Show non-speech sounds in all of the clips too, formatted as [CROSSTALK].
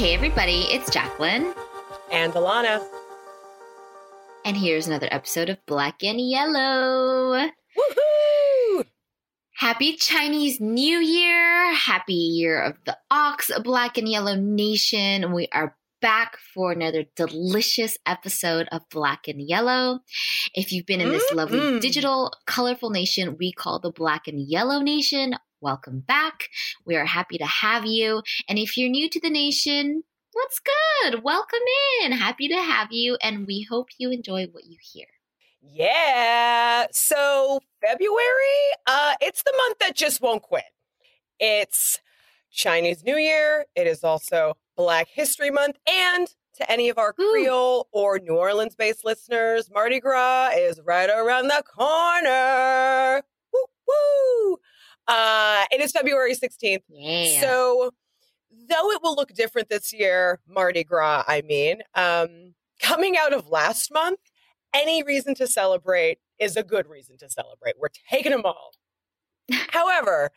Hey, everybody, it's Jacqueline. And Alana. And here's another episode of Black and Yellow. Woohoo! Happy Chinese New Year! Happy Year of the Ox, Black and Yellow Nation. We are back for another delicious episode of Black and Yellow. If you've been in this lovely Mm-mm. digital, colorful nation we call the Black and Yellow Nation, welcome back. We are happy to have you. And if you're new to the nation, what's good? Welcome in. Happy to have you. And we hope you enjoy what you hear. Yeah. So February, uh, it's the month that just won't quit. It's Chinese New Year. It is also Black History Month. And to any of our Ooh. Creole or New Orleans based listeners, Mardi Gras is right around the corner. Woo woo. Uh, it is February 16th. Yeah. So, though it will look different this year, Mardi Gras, I mean, um, coming out of last month, any reason to celebrate is a good reason to celebrate. We're taking them all. [LAUGHS] However,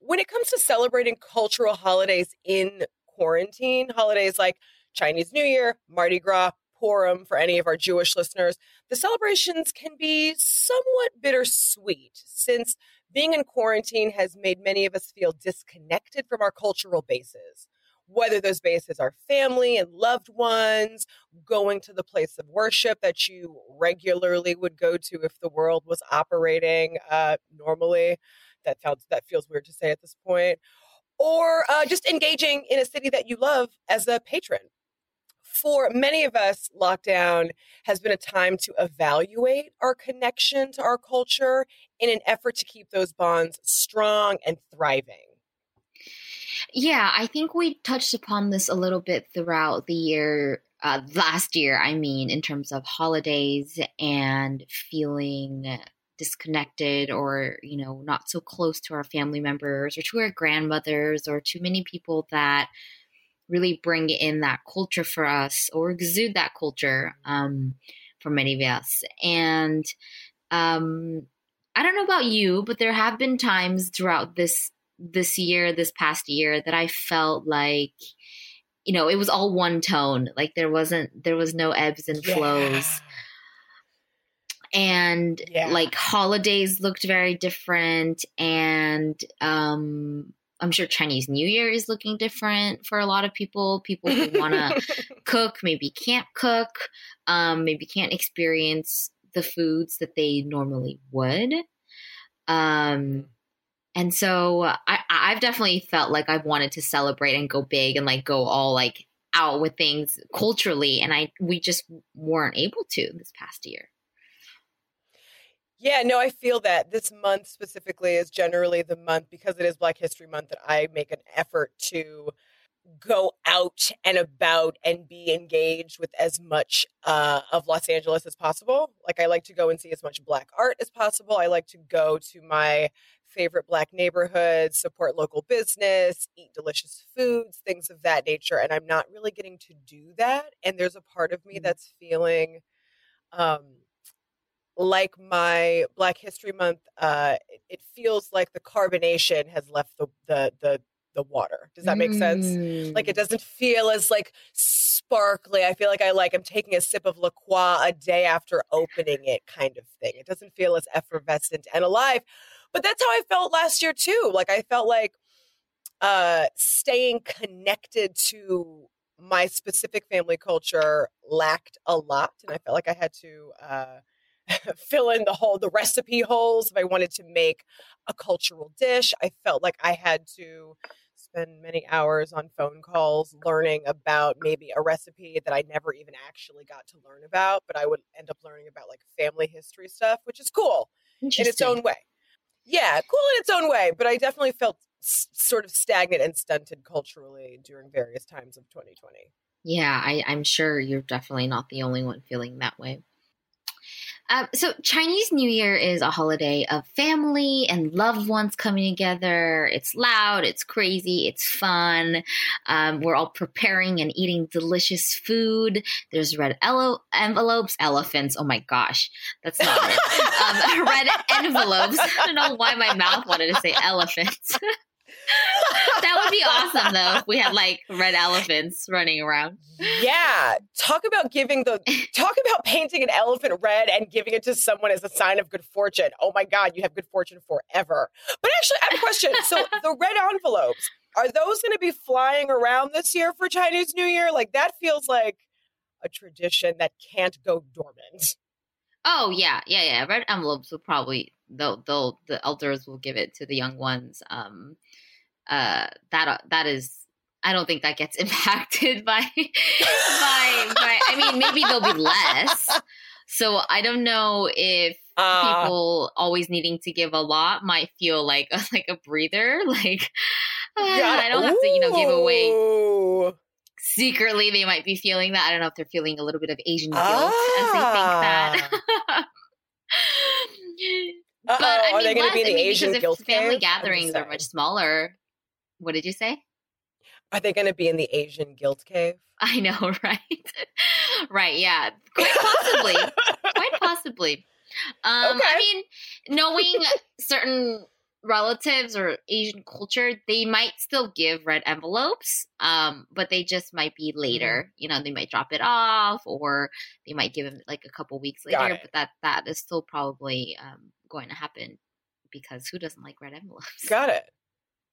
when it comes to celebrating cultural holidays in quarantine, holidays like Chinese New Year, Mardi Gras, Purim for any of our Jewish listeners, the celebrations can be somewhat bittersweet since being in quarantine has made many of us feel disconnected from our cultural bases. Whether those bases are family and loved ones, going to the place of worship that you regularly would go to if the world was operating uh, normally. That sounds that feels weird to say at this point. Or uh, just engaging in a city that you love as a patron. For many of us, lockdown has been a time to evaluate our connection to our culture in an effort to keep those bonds strong and thriving. Yeah, I think we touched upon this a little bit throughout the year, uh, last year, I mean, in terms of holidays and feeling disconnected or, you know, not so close to our family members or to our grandmothers or to many people that really bring in that culture for us or exude that culture um, for many of us. And um, I don't know about you, but there have been times throughout this this year, this past year, that I felt like, you know, it was all one tone. Like there wasn't, there was no ebbs and flows. And Yeah. like holidays looked very different. And um, I'm sure Chinese New Year is looking different for a lot of people. People who want to [LAUGHS] cook, maybe can't cook, um, maybe can't experience the foods that they normally would. Um, and so I, I've definitely felt like I've wanted to celebrate and go big and like go all like out with things culturally, and I we just weren't able to this past year. Yeah, no, I feel that this month specifically is generally the month because it is Black History Month that I make an effort to go out and about and be engaged with as much uh, of Los Angeles as possible. Like, I like to go and see as much Black art as possible. I like to go to my favorite Black neighborhoods, support local business, eat delicious foods, things of that nature. And I'm not really getting to do that. And there's a part of me Mm. that's feeling. Um, like my Black History Month, uh, it, it feels like the carbonation has left the the the, the water. Does that make sense? Like Mm. it doesn't feel as like sparkly. I feel like I like I'm taking a sip of La Croix a day after opening it, kind of thing. It doesn't feel as effervescent and alive. But that's how I felt last year too. Like I felt like uh, staying connected to my specific family culture lacked a lot, and I felt like I had to. Uh, [LAUGHS] fill in the whole the recipe holes if I wanted to make a cultural dish. I felt like I had to spend many hours on phone calls learning about maybe a recipe that I never even actually got to learn about, but I would end up learning about like family history stuff, which is cool in its own way. Yeah, cool in its own way, but I definitely felt s- sort of stagnant and stunted culturally during various times of 2020. Yeah, I, I'm sure you're definitely not the only one feeling that way. Um, so, Chinese New Year is a holiday of family and loved ones coming together. It's loud, it's crazy, it's fun. Um, we're all preparing and eating delicious food. There's red ele- envelopes, elephants. Oh my gosh, that's not it. [LAUGHS] Um, red envelopes. I don't know why my mouth wanted to say elephants. [LAUGHS] [LAUGHS] that would be awesome though if we had like red elephants running around. Yeah. Talk about giving the talk about painting an elephant red and giving it to someone as a sign of good fortune. Oh my God, you have good fortune forever. But actually, I have a question. So [LAUGHS] the red envelopes, are those going to be flying around this year for Chinese New Year? Like that feels like a tradition that can't go dormant. Oh yeah, yeah, yeah. Red envelopes will probably they'll they'll the elders will give it to the young ones. Um, uh, that uh, that is. I don't think that gets [LAUGHS] impacted by by by. I mean, maybe there'll be less. So I don't know if uh, people always needing to give a lot might feel like a, [LAUGHS] like a breather. Like uh, I don't have to, you know, give away secretly they might be feeling that. I don't know if they're feeling a little bit of Asian guilt ah. as they think that. [LAUGHS] but I mean, are they going to be the I mean, Asian guilt family cave? gatherings are much smaller. What did you say? Are they going to be in the Asian guilt cave? [LAUGHS] I know, [LAUGHS] right? right, yeah. Quite possibly. Quite [LAUGHS] possibly. Um, okay. I mean, knowing certain relatives or Asian culture, they might still give red envelopes, um, but they just might be later. Mm-hmm. You know, they might drop it off, or they might give them like a couple weeks later. But that that is still probably um, going to happen because who doesn't like red envelopes? Got it.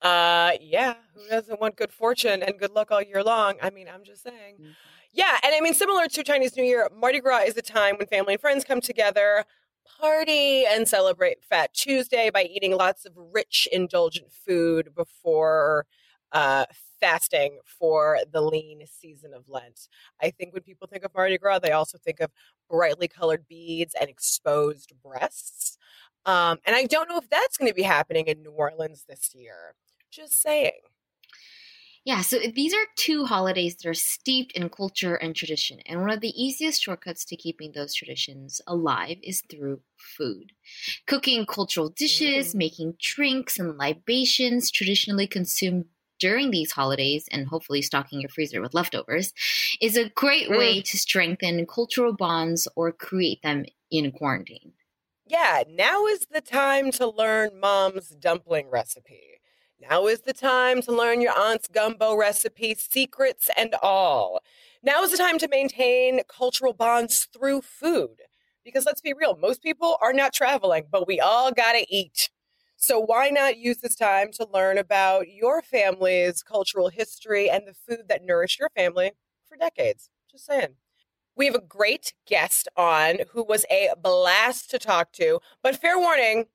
Uh, yeah, who doesn't want good fortune and good luck all year long? I mean, I'm just saying. Mm-hmm. Yeah, and I mean, similar to Chinese New Year, Mardi Gras is a time when family and friends come together party and celebrate Fat Tuesday by eating lots of rich, indulgent food before uh, fasting for the lean season of Lent. I think when people think of Mardi Gras, they also think of brightly colored beads and exposed breasts. Um, and I don't know if that's going to be happening in New Orleans this year. Just saying. Yeah, so these are two holidays that are steeped in culture and tradition. And one of the easiest shortcuts to keeping those traditions alive is through food. Cooking cultural dishes, mm. making drinks and libations traditionally consumed during these holidays and hopefully stocking your freezer with leftovers is a great mm. way to strengthen cultural bonds or create them in quarantine. Yeah, now is the time to learn mom's dumpling recipe. Now is the time to learn your aunt's gumbo recipe, secrets and all. Now is the time to maintain cultural bonds through food. Because let's be real, most people are not traveling, but we all got to eat. So why not use this time to learn about your family's cultural history and the food that nourished your family for decades? Just saying. We have a great guest on who was a blast to talk to, but fair warning,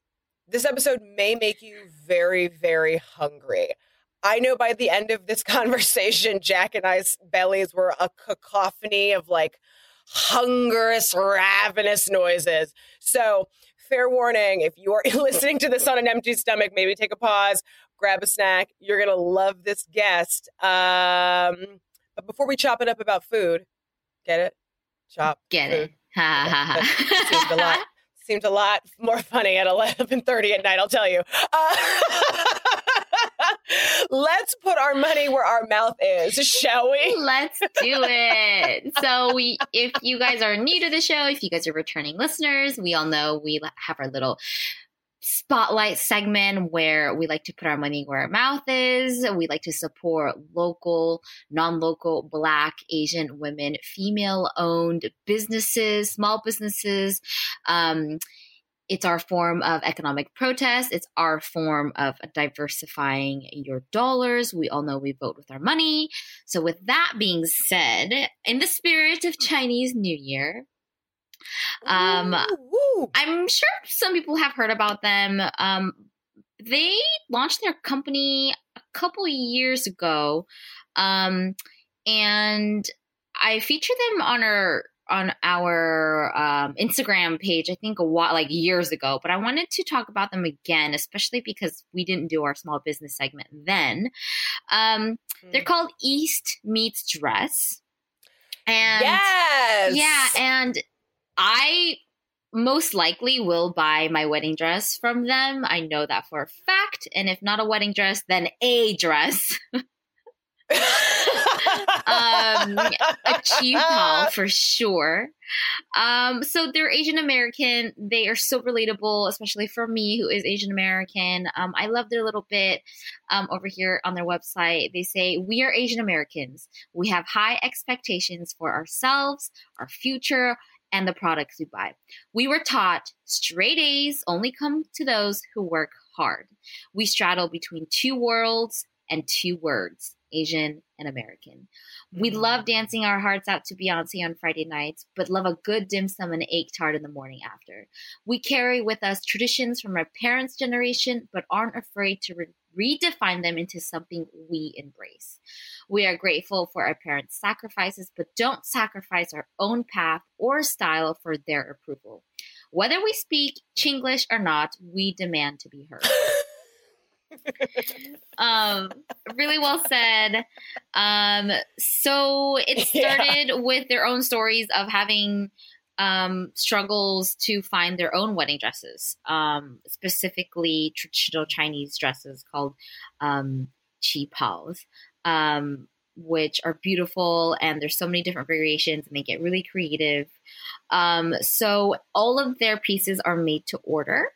this episode may make you very, very hungry. I know by the end of this [LAUGHS] conversation, Jack and I's bellies were a cacophony of like hungerous, ravenous noises. So, fair warning if you are [LAUGHS] listening to this on an empty stomach, maybe take a pause, grab a snack. You're going to love this guest. Um, but before we chop it up about food, get it? Chop. Get food. it. Ha ha ha. [LAUGHS] seemed a lot [LAUGHS] more funny at 11:30 at night, I'll tell you. Uh, [LAUGHS] let's put our money where our mouth is, shall we? Let's do it. so we if you guys are new to the show, if you guys are returning listeners, we all know we have our little spotlight segment where we like to put our money where our mouth is. We like to support local, non local, Black, Asian women, female owned businesses, small businesses. Um, it's our form of economic protest. It's our form of diversifying your dollars. We all know we vote with our money. So, with that being said, in the spirit of Chinese New Year, um, I'm sure some people have heard about them. Um, they launched their company a couple years ago, um, and I featured them on our on our um, Instagram page. I think a while, like years ago, but I wanted to talk about them again, especially because we didn't do our small business segment then. Um, mm. They're called East Meets Dress. And yes. yeah, and I most likely will buy my wedding dress from them. I know that for a fact. And if not a wedding dress, then a dress. um, a qipao [LAUGHS] for sure. Um, so they're Asian American. They are so relatable, especially for me who is Asian American. Um, I love their little bit um, over here on their website. They say, We are Asian Americans. We have high expectations for ourselves, our future, and the products we buy. We were taught straight A's only come to those who work hard. We straddle between two worlds and two words Asian and American. We mm. love dancing our hearts out to Beyonce on Friday nights, but love a good dim sum and egg tart in the morning after. We carry with us traditions from our parents' generation, but aren't afraid to re- redefine them into something we embrace. We are grateful for our parents' sacrifices, but don't sacrifice our own path or style for their approval. Whether we speak Chinglish or not, we demand to be heard. [LAUGHS] [LAUGHS] um, really well said. Um, so it [LAUGHS] started yeah. with their own stories of having um, struggles to find their own wedding dresses, um, specifically traditional Chinese dresses called um, qi paos, um, which are beautiful and there's so many different variations and they get really creative. Um, so all of their pieces are made to order.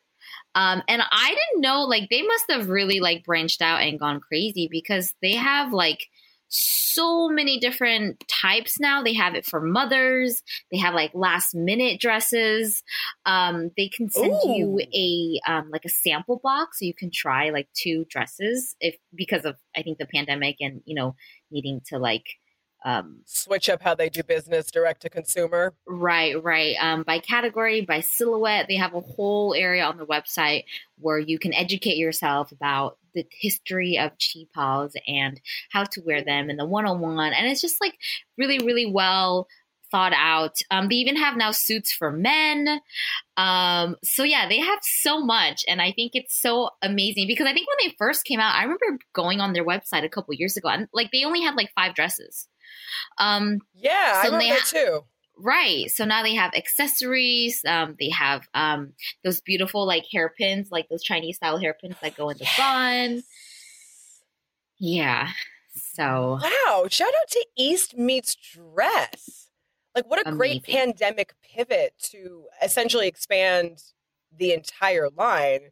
Um, and I didn't know, like, they must have really like branched out and gone crazy because they have like so many different types now. They have it for mothers. They have like last minute dresses. Um, they can send Ooh. you a um, like a sample box so you can try like two dresses if because of I think the pandemic and you know needing to like um, switch up how they do business direct to consumer. Right, right. Um, by category, by silhouette, they have a whole area on the website where you can educate yourself about the history of qipaos and how to wear them and the 101. And it's just like really, really well thought out. Um, they even have now suits for men. Um, so yeah, they have so much, and I think it's so amazing because I think when they first came out, I remember going on their website a couple years ago, and like they only had like five dresses. Um, yeah, so I remember ha- too. Right. So now they have accessories. Um, they have um, those beautiful like hairpins, like those Chinese style hairpins that go in the yes. bun. Yeah. So wow! Shout out to East Meets Dress. Like what a Amazing. great pandemic pivot to essentially expand the entire line.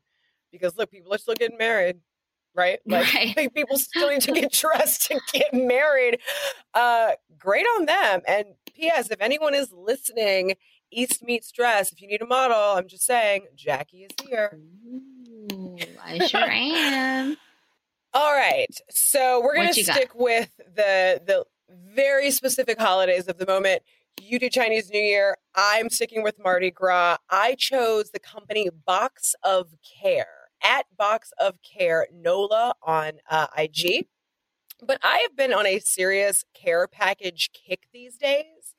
Because look, people are still getting married [LAUGHS] right? Like right. people still need to [LAUGHS] get dressed to get married. Uh, great on them. And P.S. If anyone is listening, East meets dress. If you need a model, I'm just saying, Jackie is here. Ooh, I [LAUGHS] sure am. All right, so we're gonna stick got? with the the very specific holidays of the moment. You do Chinese New Year. I'm sticking with Mardi Gras. I chose the company Box of Care at Box of Care NOLA on uh, IG. But I have been on a serious care package kick these days.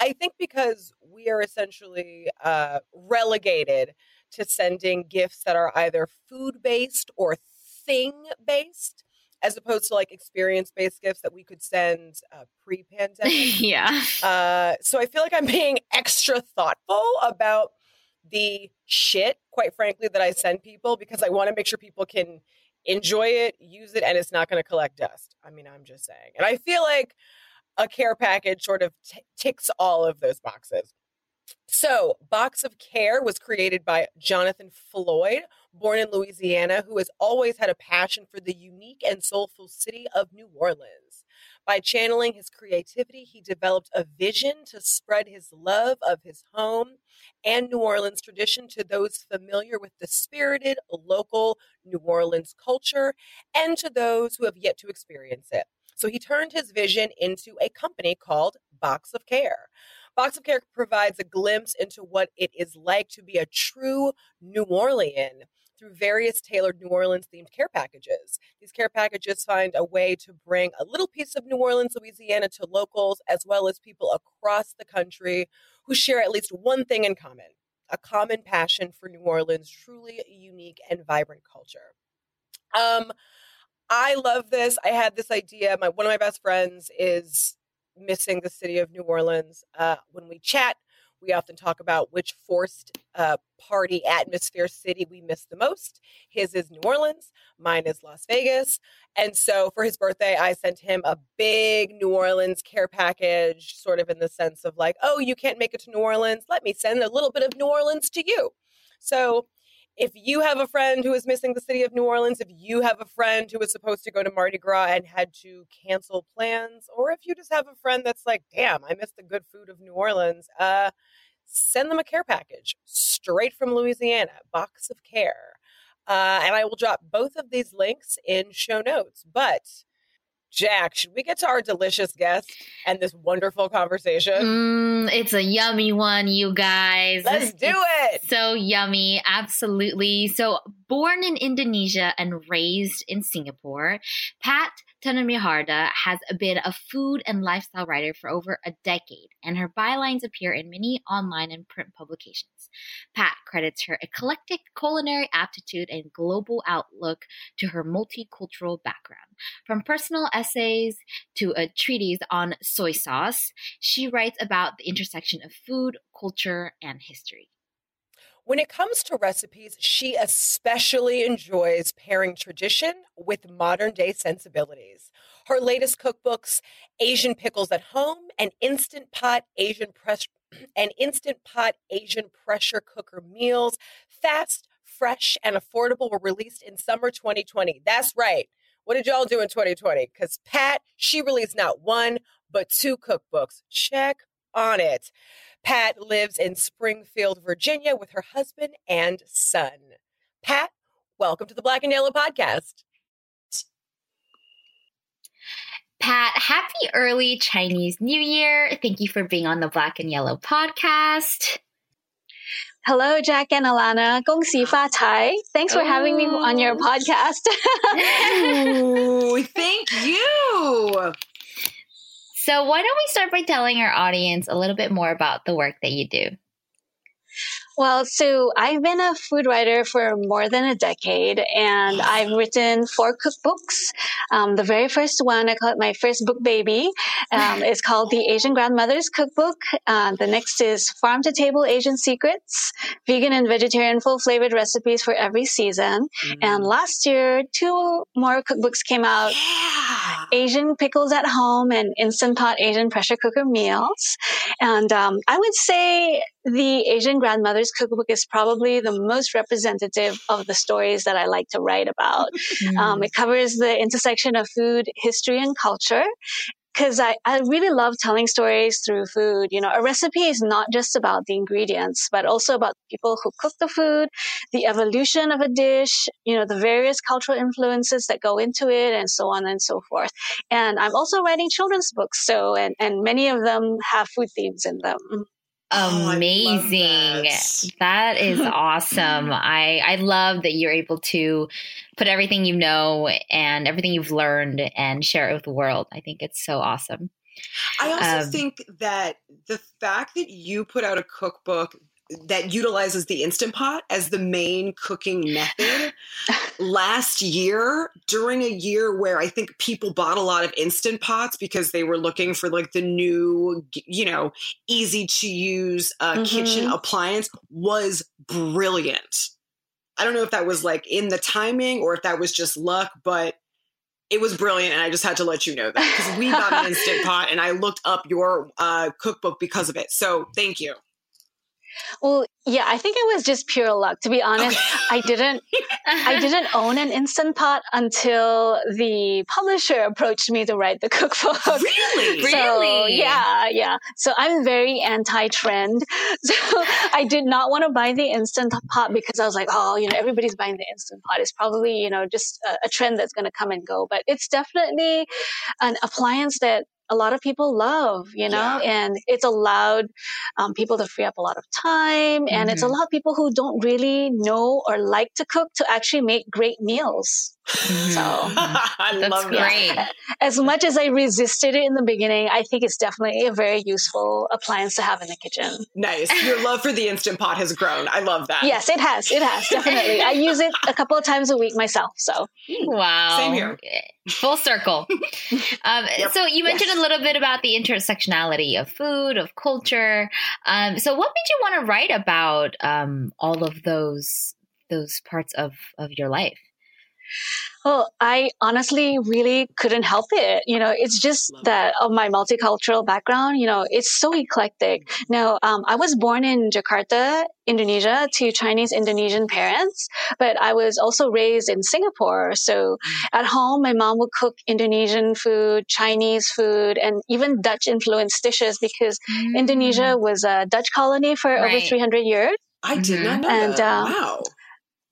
I think because we are essentially uh, relegated to sending gifts that are either food based or thing based, as opposed to like experience based gifts that we could send uh, pre pandemic. [LAUGHS] yeah. Uh, so I feel like I'm being extra thoughtful about the shit, quite frankly, that I send people because I want to make sure people can enjoy it, use it, and it's not going to collect dust. I mean, I'm just saying. And I feel like a care package sort of t- ticks all of those boxes. So, Box of Care was created by Jonathan Floyd, born in Louisiana, who has always had a passion for the unique and soulful city of New Orleans. By channeling his creativity, he developed a vision to spread his love of his home and New Orleans tradition to those familiar with the spirited local New Orleans culture and to those who have yet to experience it. So he turned his vision into a company called Box of Care. Box of Care provides a glimpse into what it is like to be a true New Orlean through various tailored New Orleans themed care packages. These care packages find a way to bring a little piece of New Orleans, Louisiana to locals as well as people across the country who share at least one thing in common a common passion for New Orleans' truly unique and vibrant culture. Um, I love this. I had this idea. My one of my best friends is missing the city of New Orleans. Uh, when we chat, We often talk about which forced uh, party atmosphere city we miss the most. His is New Orleans, mine is Las Vegas. And so for his birthday, I sent him a big New Orleans care package, sort of in the sense of like, oh, you can't make it to New Orleans. Let me send a little bit of New Orleans to you. So if you have a friend who is missing the city of New Orleans, if you have a friend who was supposed to go to Mardi Gras and had to cancel plans, or if you just have a friend that's like, damn, I missed the good food of New Orleans, uh, send them a care package straight from Louisiana, box of care. Uh, and I will drop both of these links in show notes. But Jack, should we get to our delicious guest and this wonderful conversation? Mm, it's a yummy one, you guys. Let's do it's it. So yummy. Absolutely. So, born in Indonesia and raised in Singapore, Pat Tanumihardja has been a food and lifestyle writer for over a decade, and her bylines appear in many online and print publications. Pat credits her eclectic culinary aptitude and global outlook to her multicultural background. From personal essays to a treatise on soy sauce, she writes about the intersection of food, culture, and history. When it comes to recipes, she especially enjoys pairing tradition with modern day sensibilities. Her latest cookbooks, Asian Pickles at Home and Instant Pot Asian Press [CLEARS THROAT] and Instant Pot Asian Pressure Cooker Meals, fast, fresh, and affordable, were released in summer 2020. That's right. What did y'all do in 2020? Because Pat, she released not one, but two cookbooks. Check on it. Pat lives in Springfield, Virginia with her husband and son. Pat, welcome to the Black and Yellow podcast. Pat, happy early Chinese New Year. Thank you for being on the Black and Yellow podcast. Hello, Jack and Alana. Gong Xi Fa Cai. Thanks for having me on your oh. podcast. Ooh, [LAUGHS] thank you. So, why don't we start by telling our audience a little bit more about the work that you do? Well, so I've been a food writer for more than a decade, and I've written four cookbooks. Um, the very first one, I call it my first book baby, um, [LAUGHS] is called The Asian Grandmother's Cookbook. Uh, the next is Farm to Table Asian Secrets, vegan and vegetarian full flavored recipes for every season. Mm. And last year, two more cookbooks came out yeah. Asian Pickles at Home and Instant Pot Asian Pressure Cooker Meals. And um, I would say the Asian Grandmother's Cookbook is probably the most representative of the stories that I like to write about. Mm. Um, it covers the intersection of food, history, and culture. Because I, I really love telling stories through food. You know, a recipe is not just about the ingredients, but also about people who cook the food, the evolution of a dish, you know, the various cultural influences that go into it, and so on and so forth. And I'm also writing children's books, so, and, and many of them have food themes in them. Oh, Amazing. that. that is [LAUGHS] awesome. I I love that you're able to put everything you know and everything you've learned and share it with the world. I think it's so awesome. I also um, think that the fact that you put out a cookbook that utilizes the instant pot as the main cooking method. [LAUGHS] Last year during a year where i think people bought a lot of instant pots because they were looking for like the new you know easy to use uh, mm-hmm. kitchen appliance was brilliant. I don't know if that was like in the timing or if that was just luck but it was brilliant and i just had to let you know that because we got an [LAUGHS] instant pot and i looked up your uh, cookbook because of it. So thank you well, yeah, I think it was just pure luck. To be honest, okay. I didn't, I [LAUGHS] didn't own an instant pot until the publisher approached me to write the cookbook. Really, [LAUGHS] so, really, yeah, yeah. So I'm very anti-trend. [LAUGHS] So I did not want to buy the instant pot because I was like, oh, you know, everybody's buying the instant pot. It's probably, you know, just a, a trend that's going to come and go. But it's definitely an appliance that a lot of people love, you know, yeah. and it's allowed um, people to free up a lot of time. And mm-hmm. it's allowed people who don't really know or like to cook to actually make great meals. Mm-hmm. So [LAUGHS] I That's love great. that. As much as I resisted it in the beginning, I think it's definitely a very useful appliance to have in the kitchen. Nice. Your love for the instant pot has grown. I love that. Yes, it has. It has definitely. I use it a couple of times a week myself. So Wow. Same here. Full circle. [LAUGHS] um, Yep. So you mentioned Yes. a little bit about the intersectionality of food, of culture. Um, so what made you want to write about um, all of those those parts of of your life? Well, I honestly really couldn't help it. You know, it's just that of my multicultural background, you know, it's so eclectic. Now, um, I was born in Jakarta, Indonesia to Chinese Indonesian parents, but I was also raised in Singapore. So at home, my mom would cook Indonesian food, Chinese food, and even Dutch influenced dishes because Indonesia was a Dutch colony for over 300 years. I did not know And, that. um, wow.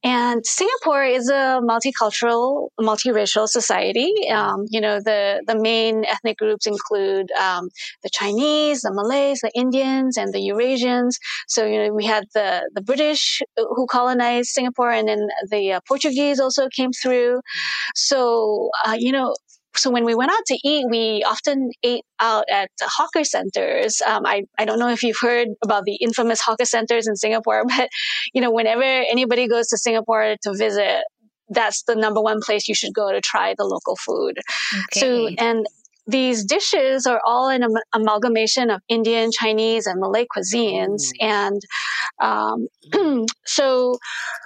And Singapore is a multicultural, multiracial society. Um, you know, the, the main ethnic groups include um, the Chinese, the Malays, the Indians, and the Eurasians. So, you know, we had the, the British who colonized Singapore, and then the uh, Portuguese also came through. So, uh, you know, so when we went out to eat, we often ate out at hawker centers. Um, I, I don't know if you've heard about the infamous hawker centers in Singapore, [LAUGHS] but you know, whenever anybody goes to Singapore to visit, that's the number one place you should go to try the local food. So, and these dishes are all an am- amalgamation of Indian, Chinese, and Malay cuisines. Ooh. And um, [CLEARS THROAT] so,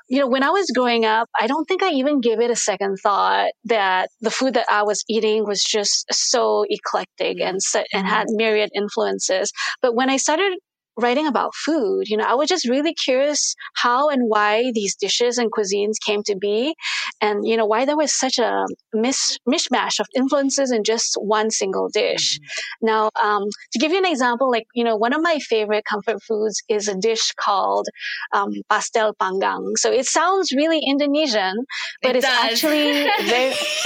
you know, when I was growing up, I don't think I even gave it a second thought that the food that I was eating was just so eclectic and and had myriad influences. But when I started writing about food, you know, I was just really curious how and why these dishes and cuisines came to be, and you know why there was such a mis- mishmash of influences in just one single dish. Now, um, to give you an example, like you know, one of my favorite comfort foods is a dish called um, pastel panggang. So it sounds really Indonesian, but It it's does. actually [LAUGHS] very, [LAUGHS]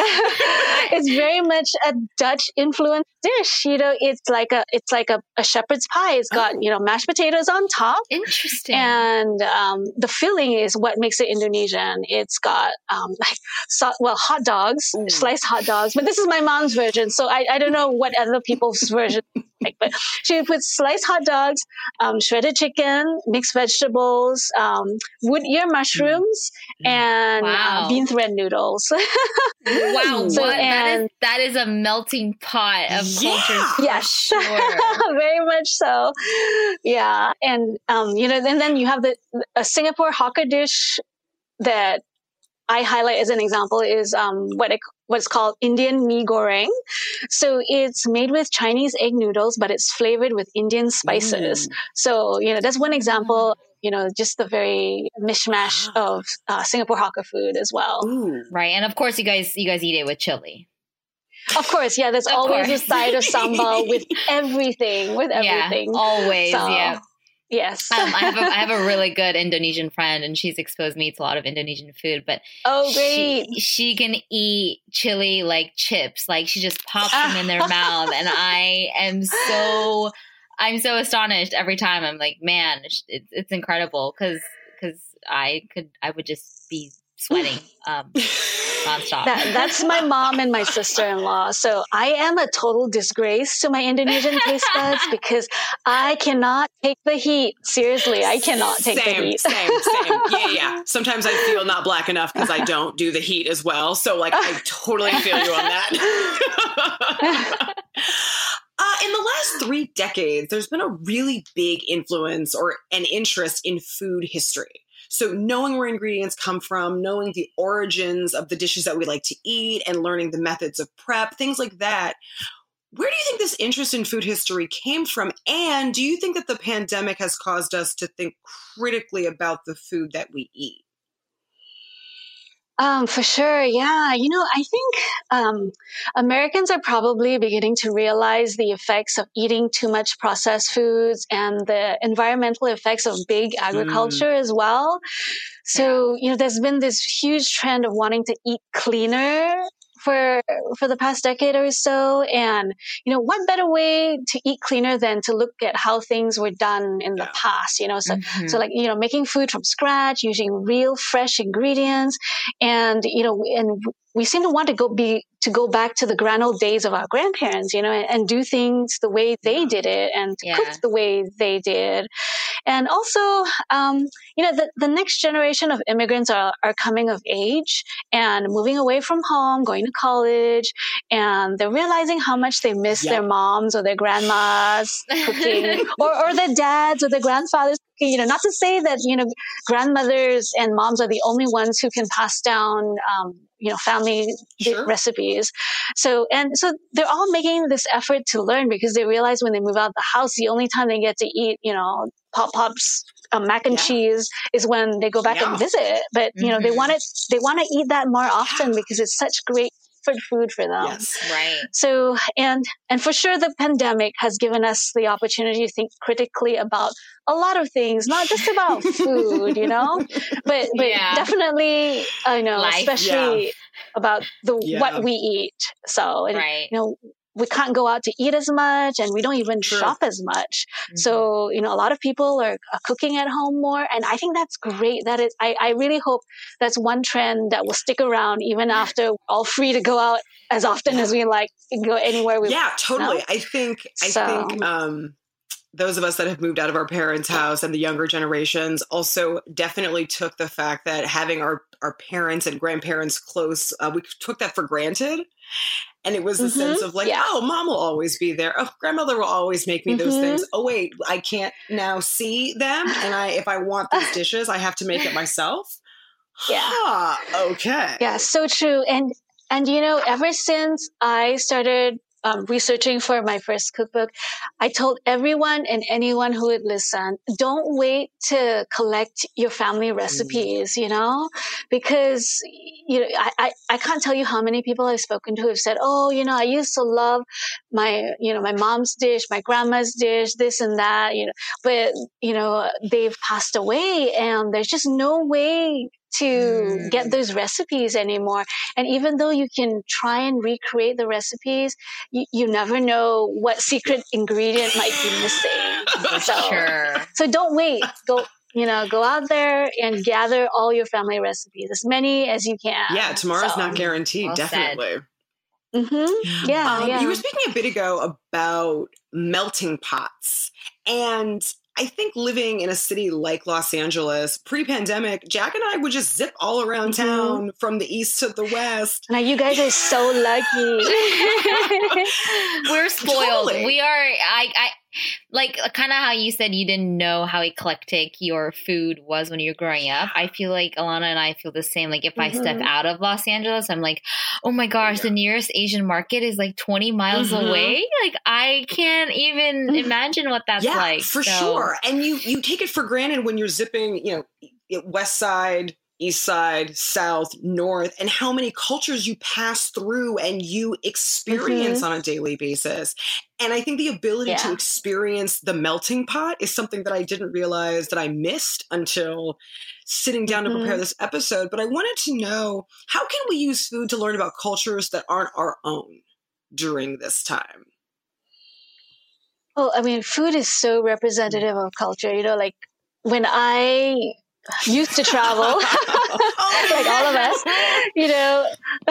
it's very much a Dutch influenced dish. You know, it's like a it's like a, a shepherd's pie. It's got Oh. you know mashed potatoes on top. Interesting. And um, the filling is what makes it Indonesian. It's got um, [LAUGHS] like so, well hot dogs, Ooh. sliced hot dogs. But this is my mom's version, so I, I don't know what other people's [LAUGHS] version like. But she puts sliced hot dogs, um, shredded chicken, mixed vegetables, um, wood ear mushrooms, Mm. And Wow. uh, bean thread noodles. [LAUGHS] wow, So, what that is and- that is a melting pot of Yeah. cultures. for Yes, sure. [LAUGHS] very much so. Yeah, and um, you know, and then you have the a Singapore hawker dish that I highlight as an example is um, what it, what's called Indian mee goreng. So it's made with Chinese egg noodles, but it's flavored with Indian spices. So you know, that's one example. You know, just the very mishmash of uh, Singapore hawker food as well. Ooh. Right, and of course, you guys you guys eat it with chili. Of course, yeah. There's Of always course. a side of sambal [LAUGHS] with everything, with everything. Yeah, always. So, yeah. Yes. Um, I have a, I have a [LAUGHS] really good Indonesian friend, and she's exposed me to a lot of Indonesian food. But oh, great. she she can eat chili like chips, like she just pops them in their [LAUGHS] mouth, and I am so I'm so astonished every time. I'm like, man, it's, it's incredible because because I could I would just be sweating [LAUGHS] um, nonstop. That, that's my mom and my sister-in-law. So I am a total disgrace to my Indonesian taste buds [LAUGHS] because I cannot take the heat. Seriously, I cannot take same, the heat. Same, same. [LAUGHS] Yeah, yeah. Sometimes I feel not black enough because I don't do the heat as well. So, like, I totally feel you on that. Uh, in the last three decades, there's been a really big influence or an interest in food history. So, knowing where ingredients come from, knowing the origins of the dishes that we like to eat, and learning the methods of prep, things like that. Where do you think this interest in food history came from? And do you think that the pandemic has caused us to think critically about the food that we eat? Um, for sure. Yeah. You know, I think um, Americans are probably beginning to realize the effects of eating too much processed foods and the environmental effects of big agriculture as well. So, you know, there's been this huge trend of wanting to eat cleaner for for the past decade or so and you know what better way to eat cleaner than to look at how things were done in the past you know so mm-hmm. so like you know making food from scratch using real fresh ingredients and you know and we seem to want to go be to go back to the grand old days of our grandparents, you know, and, and do things the way they did it and yeah. cook the way they did. And also, um, you know, the, the next generation of immigrants are, are coming of age and moving away from home, going to college, and they're realizing how much they miss yep. their moms or their grandmas cooking [LAUGHS] or, or their dads or their grandfathers you know, not to say that, you know, grandmothers and moms are the only ones who can pass down, um, you know, family sure. recipes. So, and so they're all making this effort to learn because they realize when they move out the house, the only time they get to eat, you know, pop pops, um, mac and yeah. cheese is when they go back yeah. and visit. But, you know, mm-hmm. they want it, they want to eat that more often because it's such great food for them. Yes, right. So, and, and for sure the pandemic has given us the opportunity to think critically about a lot of things, not just about [LAUGHS] food, you know, but, but yeah. definitely, I know, Life, especially about the, yeah. what we eat. So, and, right. you know, we can't go out to eat as much and we don't even shop as much. Mm-hmm. So, you know, a lot of people are, are, cooking at home more. And I think that's great. That is, I, I really hope that's one trend that will stick around even after we're all free to go out as often as we like go anywhere we want. Yeah, totally. I think, I so, think, um, those of us that have moved out of our parents' house and the younger generations also definitely took the fact that having our, our parents and grandparents close, uh, we took that for granted. And it was a mm-hmm. sense of like, yeah. oh, mom will always be there. Oh, grandmother will always make me mm-hmm. those things. Oh, wait, I can't now see them. And I, if I want these [LAUGHS] dishes, I have to make it myself. Yeah. Huh, okay. Yeah, so true. And and you know, ever since I started um, researching for my first cookbook, I told everyone and anyone who would listen, don't wait to collect your family mm. recipes, you know, because, you know, I, I, I can't tell you how many people I've spoken to have said, oh, you know, I used to love my, you know, my mom's dish, my grandma's dish, this and that, you know, but, you know, they've passed away and there's just no way to mm. get those recipes anymore. And even though you can try and recreate the recipes, you, you never know what secret ingredient might be missing. so, sure. so don't wait. Go, you know, go out there and gather all your family recipes, as many as you can. Yeah, tomorrow's so, not guaranteed, well definitely. Mm-hmm. Yeah, um, yeah. You were speaking a bit ago about melting pots. And I think living in a city like Los Angeles pre-pandemic, Jack and I would just zip all around mm-hmm. town from the east to the west. Now you guys are so lucky. [LAUGHS] [LAUGHS] We're spoiled. Totally. We are. I. I like kind of how you said you didn't know how eclectic your food was when you were growing up. I feel like Alana and I feel the same. Like if mm-hmm. I step mm-hmm. out of Los Angeles, I'm like, oh my gosh, yeah. the nearest Asian market is like 20 miles mm-hmm. away. Like I can't even mm. imagine what that's yeah, like. For so. sure. And you you take it for granted when you're zipping, you know, west side east side, south, north, and how many cultures you pass through and you experience mm-hmm. on a daily basis. And I think the ability yeah. to experience the melting pot is something that I didn't realize that I missed until sitting down mm-hmm. to prepare mm-hmm. this episode. But I wanted to know how can we use food to learn about cultures that aren't our own during this time? Well, I mean, food is so representative of culture. You know, like when I used to travel, [LAUGHS] like all of us, you know, [LAUGHS]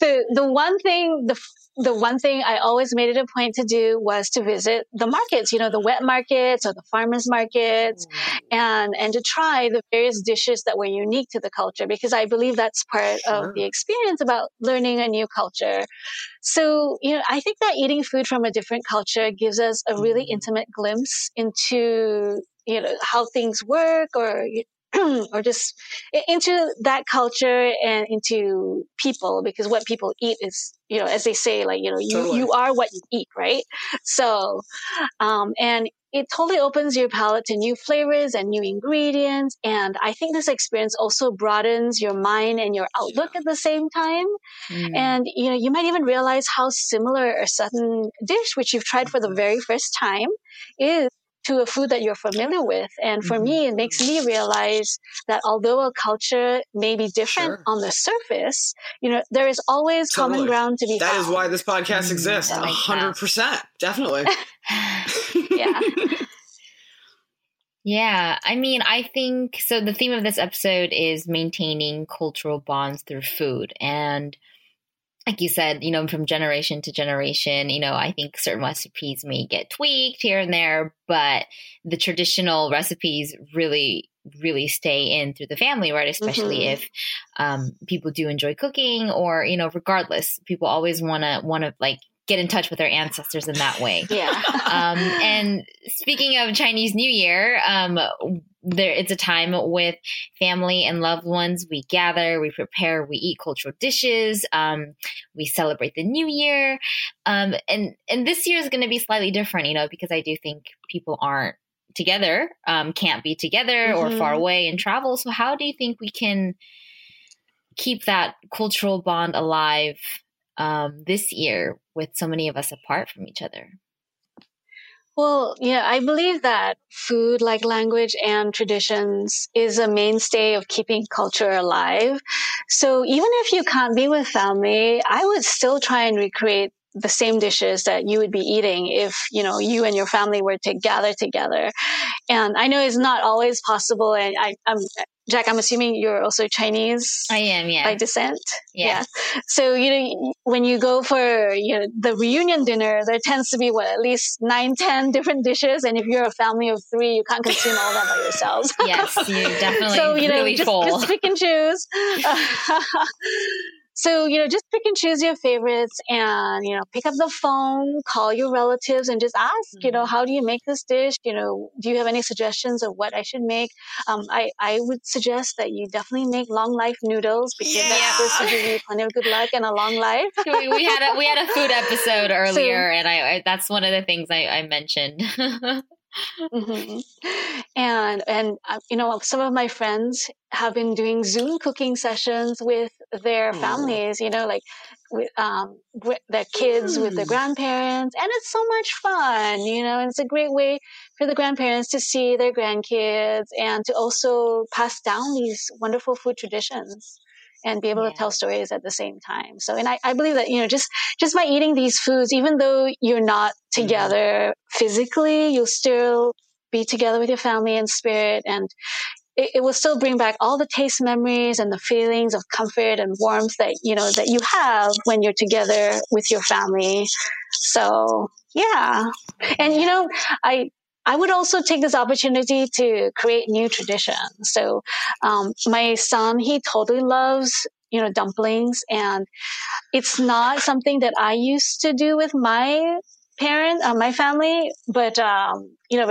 the the one thing the the one thing I always made it a point to do was to visit the markets, you know, the wet markets or the farmers markets mm. and, and to try the various dishes that were unique to the culture because I believe that's part sure. of the experience about learning a new culture. So, you know, I think that eating food from a different culture gives us a really mm. intimate glimpse into you know how things work or [CLEARS THROAT] or just into that culture and into people because what people eat is you know as they say like you know you, totally. you are what you eat right so um and it totally opens your palate to new flavors and new ingredients and i think this experience also broadens your mind and your outlook yeah. at the same time mm. and you know you might even realize how similar a certain dish which you've tried for the very first time is to a food that you're familiar with. And for mm-hmm. me, it makes me realize that although a culture may be different sure. on the surface, you know, there is always totally. common ground to be That found. is why this podcast mm, exists. A hundred percent. Definitely. yeah. [LAUGHS] [LAUGHS] Yeah, I mean, I think so. The theme of this episode is maintaining cultural bonds through food. And like you said, you know, from generation to generation, you know, I think certain recipes may get tweaked here and there, but the traditional recipes really, really stay in through the family, right? Especially mm-hmm. if um, people do enjoy cooking or, you know, regardless, people always want to, want to like get in touch with their ancestors in that way. Yeah. [LAUGHS] um, and speaking of Chinese New Year, um, there it's a time with family and loved ones. We gather, we prepare, we eat cultural dishes, um, we celebrate the New Year, um, and and this year is going to be slightly different, you know, because I do think people aren't together, um, can't be together, mm-hmm. or far mm-hmm. away and travel. So how do you think we can keep that cultural bond alive um, this year with so many of us apart from each other? Well, yeah, I believe that food, like language and traditions, is a mainstay of keeping culture alive. So even if you can't be with family, I would still try and recreate the same dishes that you would be eating if you know you and your family were to gather together and i know it's not always possible and I, am Jack, I'm assuming you're also Chinese. I am, yeah. By descent. Yeah. yeah. So, you know, when you go for, you know, the reunion dinner, there tends to be what, at least nine, ten different dishes. And if you're a family of three, you can't consume all that by yourselves. [LAUGHS] yes, you [LAUGHS] definitely so, you know, really just, just pick and choose. [LAUGHS] So, you know, just pick and choose your favorites and, you know, pick up the phone, call your relatives and just ask, mm-hmm. you know, mm-hmm. how do you make this dish? You know, do you have any suggestions of what I should make? Um, I, I would suggest that you definitely make long life noodles because yeah. this will give you plenty of good luck and a long life. we, we, had a, we had a food episode [LAUGHS] earlier so, and I, I, that's one of the things I, I mentioned. [LAUGHS] mm-hmm. And and uh, you know, some of my friends have been doing Zoom cooking sessions with their families. You know, like with um, their kids with their mm. grandparents, and it's so much fun. You know, and it's a great way for the grandparents to see their grandkids and to also pass down these wonderful food traditions and be able yeah. to tell stories at the same time. So, and I, I believe that, you know, just, just by eating these foods, even though you're not mm-hmm. together mm-hmm. physically, you'll still be together with your family and spirit and it, it, will still bring back all the taste memories and the feelings of comfort and warmth that you know that you have when you're together with your family so yeah and you know i I would also take this opportunity to create new traditions. So, um, my son, he totally loves, you know, dumplings and it's not something that I used to do with my parent, uh, my family, but, um, you know,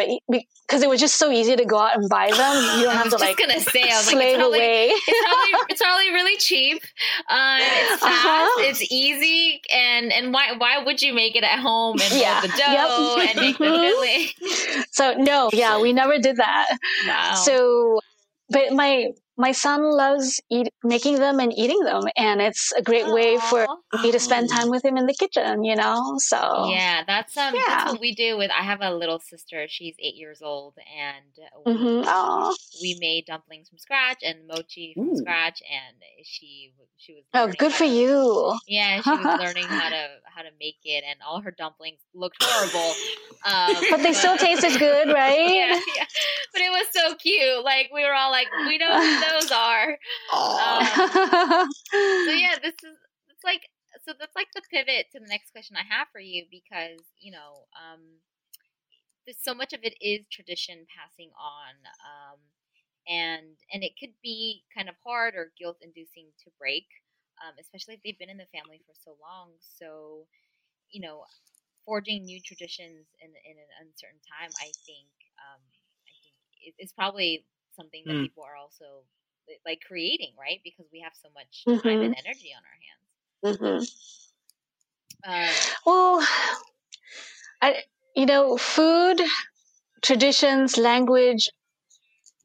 because it was just so easy to go out and buy them. You don't have to like gonna say, I was like, it's probably, away. it's [LAUGHS] probably it's probably really cheap. Uh, it's uh-huh. fast. Uh-huh. It's easy, and and why why would you make it at home and yeah. the [LAUGHS] dough yep. and make the mm-hmm. filling? So no, yeah, we never did that. Wow. So, but my my son loves eat, making them and eating them and it's a great Aww. way for me to spend time with him in the kitchen you know so yeah that's um yeah. that's what we do with i have a little sister she's eight years old and we, mm-hmm. we made dumplings from scratch and mochi from Ooh. scratch and she she was oh good for to, you yeah [LAUGHS] she was learning how to how to make it and all her dumplings looked horrible um, but they but, still tasted good [LAUGHS] right yeah, yeah but it was so cute like we were all like we don't [LAUGHS] those are. Um, so yeah, this is it's like so that's like the pivot to the next question I have for you because you know um, there's so much of it is tradition passing on, um, and and it could be kind of hard or guilt inducing to break, um, especially if they've been in the family for so long. So you know, forging new traditions in in an uncertain time, I think um, I think is probably something that mm. people are also like creating, right? Because we have so much mm-hmm. time and energy on our hands. Mm-hmm. Um, well, I, you know, food, traditions, language,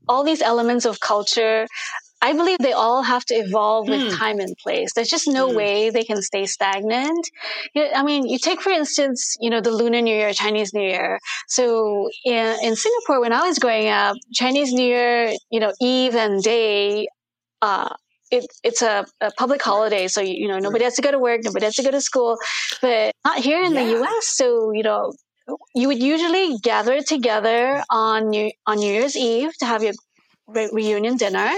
all these elements of culture I believe they all have to evolve with mm. time and place. There's just no mm. way they can stay stagnant. I mean, you take, for instance, you know, the Lunar New Year, Chinese New Year. So in, in Singapore, when I was growing up, Chinese New Year, you know, Eve and day, uh, it, it's a, a, public holiday, so you, know nobody has to go to work, nobody has to go to school, but not here in yeah. the U.S. So you know you would usually gather together on New on New Year's Eve to have your re- reunion dinner,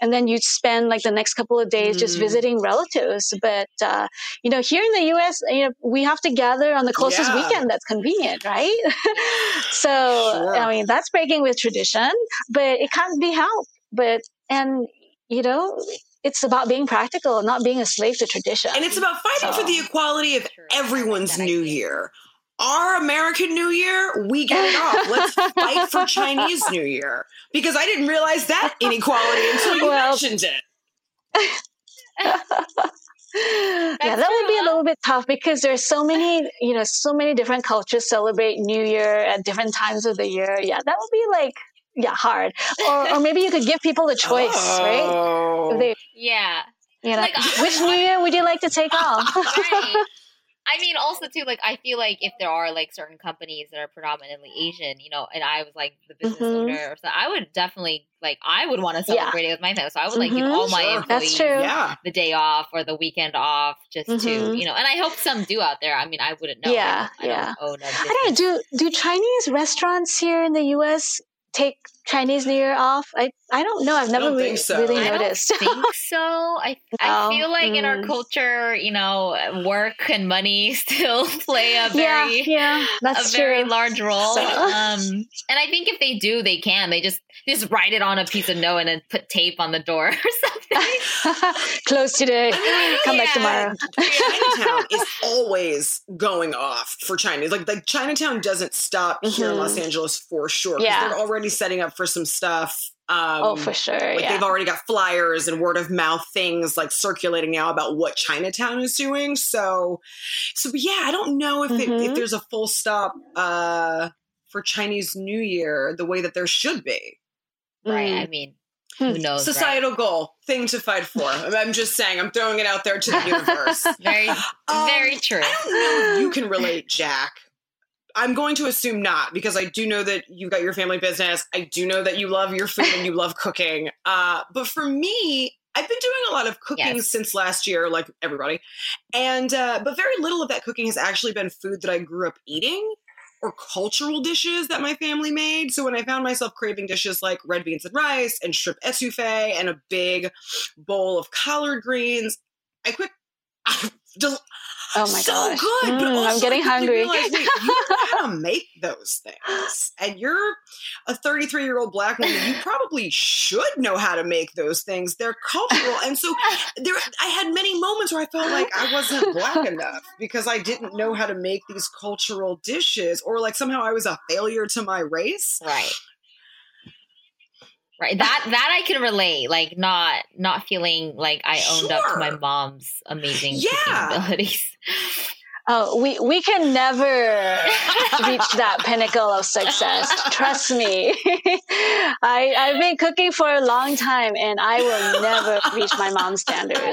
and then you'd spend like the next couple of days mm. just visiting relatives. But uh, you know, here in the U.S., you know, we have to gather on the closest yeah. weekend that's convenient, right? [LAUGHS] so sure. I mean, that's breaking with tradition, but it can't be helped. But and you know, it's about being practical, not being a slave to tradition. And it's about fighting so. for the equality of everyone's New Year our American New Year, we get it off. Let's fight for [LAUGHS] Chinese New Year because I didn't realize that [LAUGHS] inequality until you well, mentioned it. [LAUGHS] yeah, that would be a little bit tough because there's so many, you know, so many different cultures celebrate New Year at different times of the year. Yeah, that would be like, yeah, hard. Or, or maybe you could give people a choice, oh. right? They, yeah. You know, like, which New Year would you like to take off? right. I mean, also too, like I feel like if there are like certain companies that are predominantly Asian, you know, and I was like the business mm-hmm. owner, or so I would definitely like I would want to celebrate yeah. it with my family. So I would like mm-hmm. give all my sure. employees yeah. the day off or the weekend off, just mm-hmm. to you know. And I hope some do out there. I mean, I wouldn't know. Yeah, I don't, yeah. I don't, I don't do do Chinese restaurants here in the U.S. take Chinese New Year off? I I don't know. I've never re- so. really I noticed. I think [LAUGHS] so. I no. I feel like mm. in our mm. culture, you know, work and money [LAUGHS] still play a very yeah, yeah that's a true. very large role. So. [LAUGHS] Um, and I think if they do, they can. They just just write it on a piece of note and then put tape on the door or something. Close today. Come yeah. back tomorrow. Chinatown is always going off for Chinese. Like like Chinatown doesn't stop mm-hmm. here in Los mm-hmm. Angeles for sure. Yeah. They're already setting up for some stuff. Um, oh, for sure. Like yeah. they've already got flyers and word of mouth things like circulating now about what Chinatown is doing. So, so yeah, I don't know if, mm-hmm. it, if mm-hmm. there's a full stop uh, for Chinese New Year the way that there should be. Right. Mm. I mean, who hmm. knows? Societal right? goal, thing to fight for. [LAUGHS] I'm just saying, I'm throwing it out there to the universe. [LAUGHS] very, um, very true. I don't know if you can [LAUGHS] relate, Jack. I'm going to assume not because I do know that you've got your family business. I do know that you love your food and you love cooking. [LAUGHS] Uh, but for me, I've been doing a lot of cooking yes. since last year, like everybody, and uh, but very little of that cooking has actually been food that I grew up eating or cultural dishes that my family made. So when I found myself craving dishes like red beans and rice and shrimp etouffee and a big bowl of collard greens, I quit. [LAUGHS] Oh my god. so gosh. good. Mm, but I'm getting hungry. Realized, wait, you [LAUGHS] know how to make those things. And you're a 33 year old black woman. You probably should know how to make those things. They're cultural. And so there I had many moments where I felt like I wasn't black enough [LAUGHS] because I didn't know how to make these cultural dishes or like somehow I was a failure to my race. Right right that that i can relate like not not feeling like i owned sure. up to my mom's amazing yeah. abilities Oh, we we can never reach that pinnacle of success. Trust me. [LAUGHS] I I've been cooking for a long time, and I will never reach my mom's standards. [LAUGHS]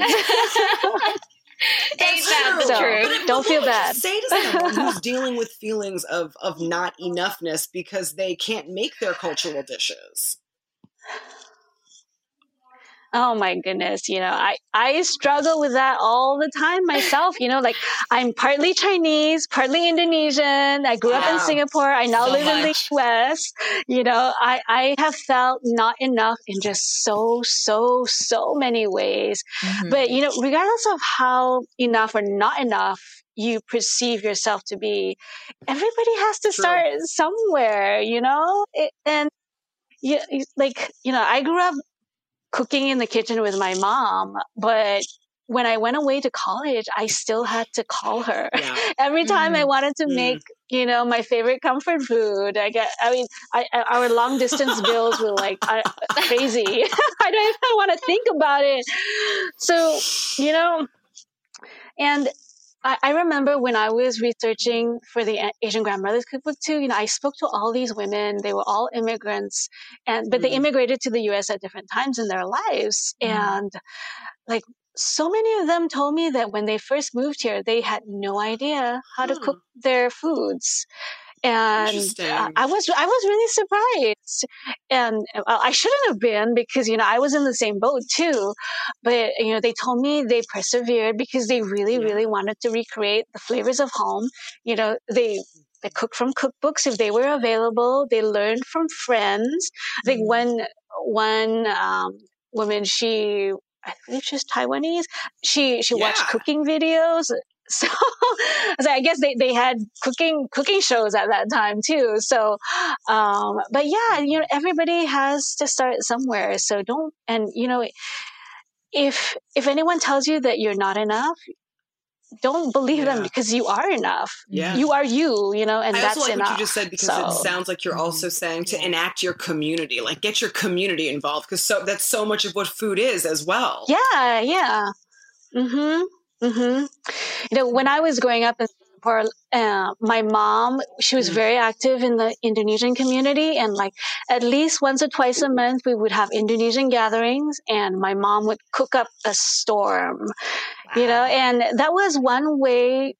Ain't that so, true? don't feel bad. Say to someone who's dealing with feelings of of not enoughness because they can't make their cultural dishes. Oh my goodness, you know, I, I struggle with that all the time myself. You know, like I'm partly Chinese, partly Indonesian. I grew wow. up in Singapore. I now so live much. in the US. You know, I, I have felt not enough in just so, so, so many ways. Mm-hmm. But, you know, regardless of how enough or not enough you perceive yourself to be, everybody has to True. start somewhere, you know? It, and yeah, like, you know, I grew up cooking in the kitchen with my mom, but when I went away to college, I still had to call her yeah. [LAUGHS] every time mm. I wanted to mm. make, you know, my favorite comfort food. I get, I mean, I, our long distance bills were like uh, crazy. [LAUGHS] I don't even want to think about it. So, you know, and I, I remember when I was researching for the Asian grandmothers cookbook too. You know, I spoke to all these women. They were all immigrants, and but mm. they immigrated to the U.S. at different times in their lives, mm. and like so many of them told me that when they first moved here, they had no idea how hmm. to cook their foods and uh, I was I was really surprised, and uh, I shouldn't have been because you know I was in the same boat too, but you know they told me they persevered because they really yeah. really wanted to recreate the flavors of home. You know they they cooked from cookbooks if they were available. They learned from friends. I think one one um, woman she I think she's Taiwanese. She she yeah. watched cooking videos so, [LAUGHS] so I guess they, they had cooking cooking shows at that time too. So, um, but yeah, you know, everybody has to start somewhere. So don't and you know, if if anyone tells you that you're not enough, don't believe yeah. them because you are enough. Yeah. You are you, you know, and I that's also like enough. what you just said because so. it sounds like you're mm-hmm. also saying to enact your community, like get your community involved because so that's so much of what food is as well. Yeah, yeah. Mhm. Mm-hmm. You know, when I was growing up in Singapore, uh, my mom, she was very active in the Indonesian community. And like at least once or twice a month, we would have Indonesian gatherings and my mom would cook up a storm, wow. you know, and that was one way,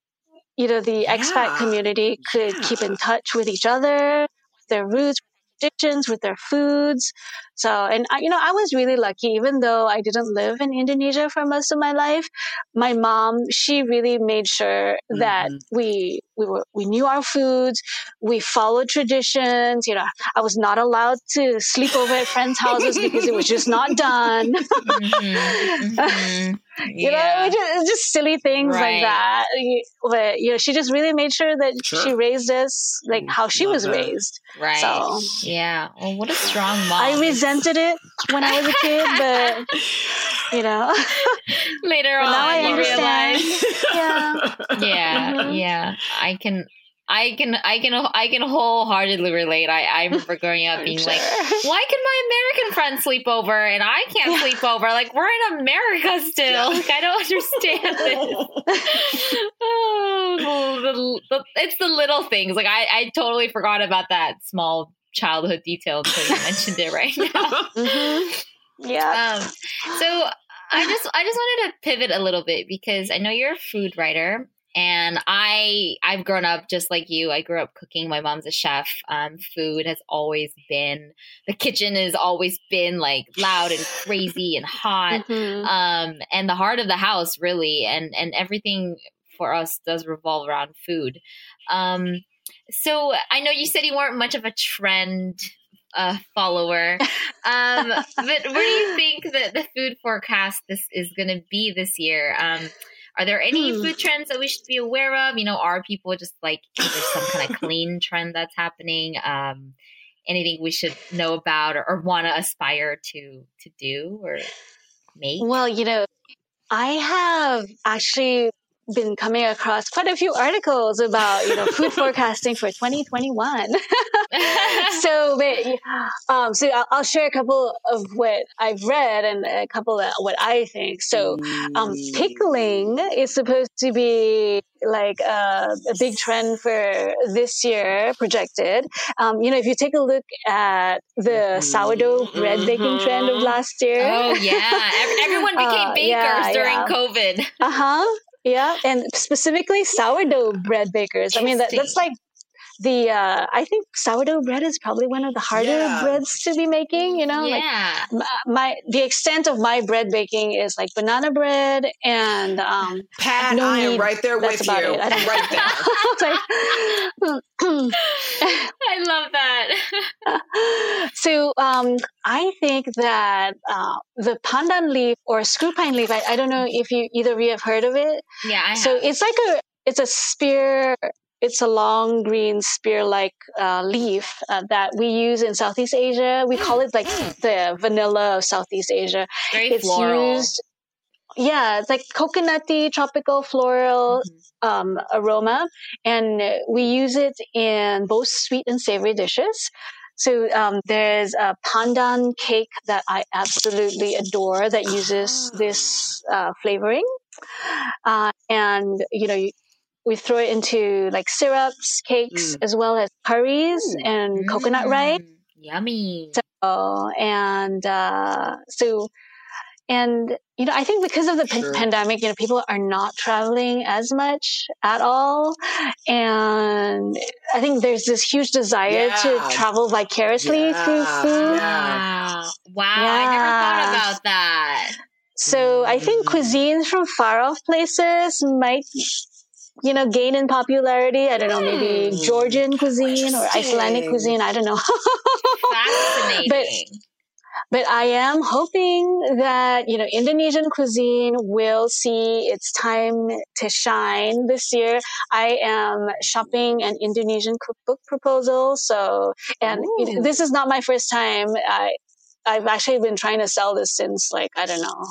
you know, the yeah. expat community could yeah. keep in touch with each other, their roots, traditions, with their foods. So, and I, you know, I was really lucky, even though I didn't live in Indonesia for most of my life. My mom, she really made sure that mm-hmm. we we were we knew our foods, we followed traditions. You know, I was not allowed to sleep over at friends' houses because it was just not done. mm-hmm. [LAUGHS] Mm-hmm. You yeah. know, just, just, silly things right. like that. But you know, she just really made sure that sure. she raised us like how she Love was that. raised. Right. So, yeah. Well, what a strong mom. I resented it when I was a kid, [LAUGHS] but you know, later on, now I understand. yeah. [LAUGHS] Yeah. Mm-hmm. Yeah. I can I can I can I can wholeheartedly relate. I, I remember [LAUGHS] growing up being sure. like, [LAUGHS] why can my American friends sleep over and I can't yeah. sleep over? Like we're in America still. Yeah. Like I don't understand this. [LAUGHS] oh, the, the, it's the little things. Like I, I totally forgot about that small childhood detail until you mentioned it right now. Mm-hmm. Yeah. Um, so I just I just wanted to pivot a little bit because I know you're a food writer and I I've grown up just like you. I grew up cooking. My mom's a chef. Um, food has always been the kitchen has always been like loud and crazy and hot. [LAUGHS] Mm-hmm. Um, and the heart of the house really, and and everything for us does revolve around food. Um, so I know you said you weren't much of a trend uh, follower. [LAUGHS] Um, but where do you think that the food forecast this is going to be this year? Are there any hmm. food trends that we should be aware of? You know, are people just like is there some kind of clean trend that's happening? Um, anything we should know about or, or want to aspire to to do or make? Well, you know, I have actually been coming across quite a few articles about you know food [LAUGHS] forecasting for 2021 [LAUGHS] [LAUGHS] so but, um, so I'll, I'll, share a couple of what i've read and a couple of what i think. So um, pickling is supposed to be like uh, a big trend for this year projected. Um, you know if you take a look at the sourdough bread baking trend of mm-hmm. last year. Oh yeah. Everyone became uh, bakers yeah, during yeah. covid. Uh-huh yeah, and specifically sourdough bread bakers. I mean, that, that's like the uh, I think sourdough bread is probably one of the harder yeah. breads to be making. You know, yeah. like my the extent of my bread baking is like banana bread and um, Pat. No I am right there with you. It. I'm right there. [LAUGHS] [LAUGHS] I love that. [LAUGHS] so um, I think that uh, the pandan leaf or screw pine leaf. I, I, don't know if you either of you have heard of it. Yeah. so it's like a it's a spear it's a long green spear-like uh, leaf uh, that we use in Southeast Asia. We call it like the vanilla of Southeast Asia. Very it's floral. used. Yeah, it's like coconutty, tropical, floral mm-hmm. um, aroma, and we use it in both sweet and savory dishes. So um, there's a pandan cake that I absolutely adore that uses this uh, flavoring. uh, and you know you, we throw it into like syrups, cakes, mm. as well as curries Ooh. and mm. coconut rice. Yummy. So and uh, so and you know, I think because of the sure. pandemic, you know, people are not traveling as much at all, and I think there's this huge desire yeah. to travel vicariously yeah. through food. Yeah. Wow, I never thought about that. So I think mm. cuisines from far off places might you know, gain in popularity. I don't know, maybe mm. Georgian cuisine or Icelandic cuisine. I don't know. [LAUGHS] Fascinating. but but I am hoping that, you know, Indonesian cuisine will see its time to shine this year. I am shopping an Indonesian cookbook proposal. So, and this is not my first time. I, I've actually been trying to sell this since like, I don't know,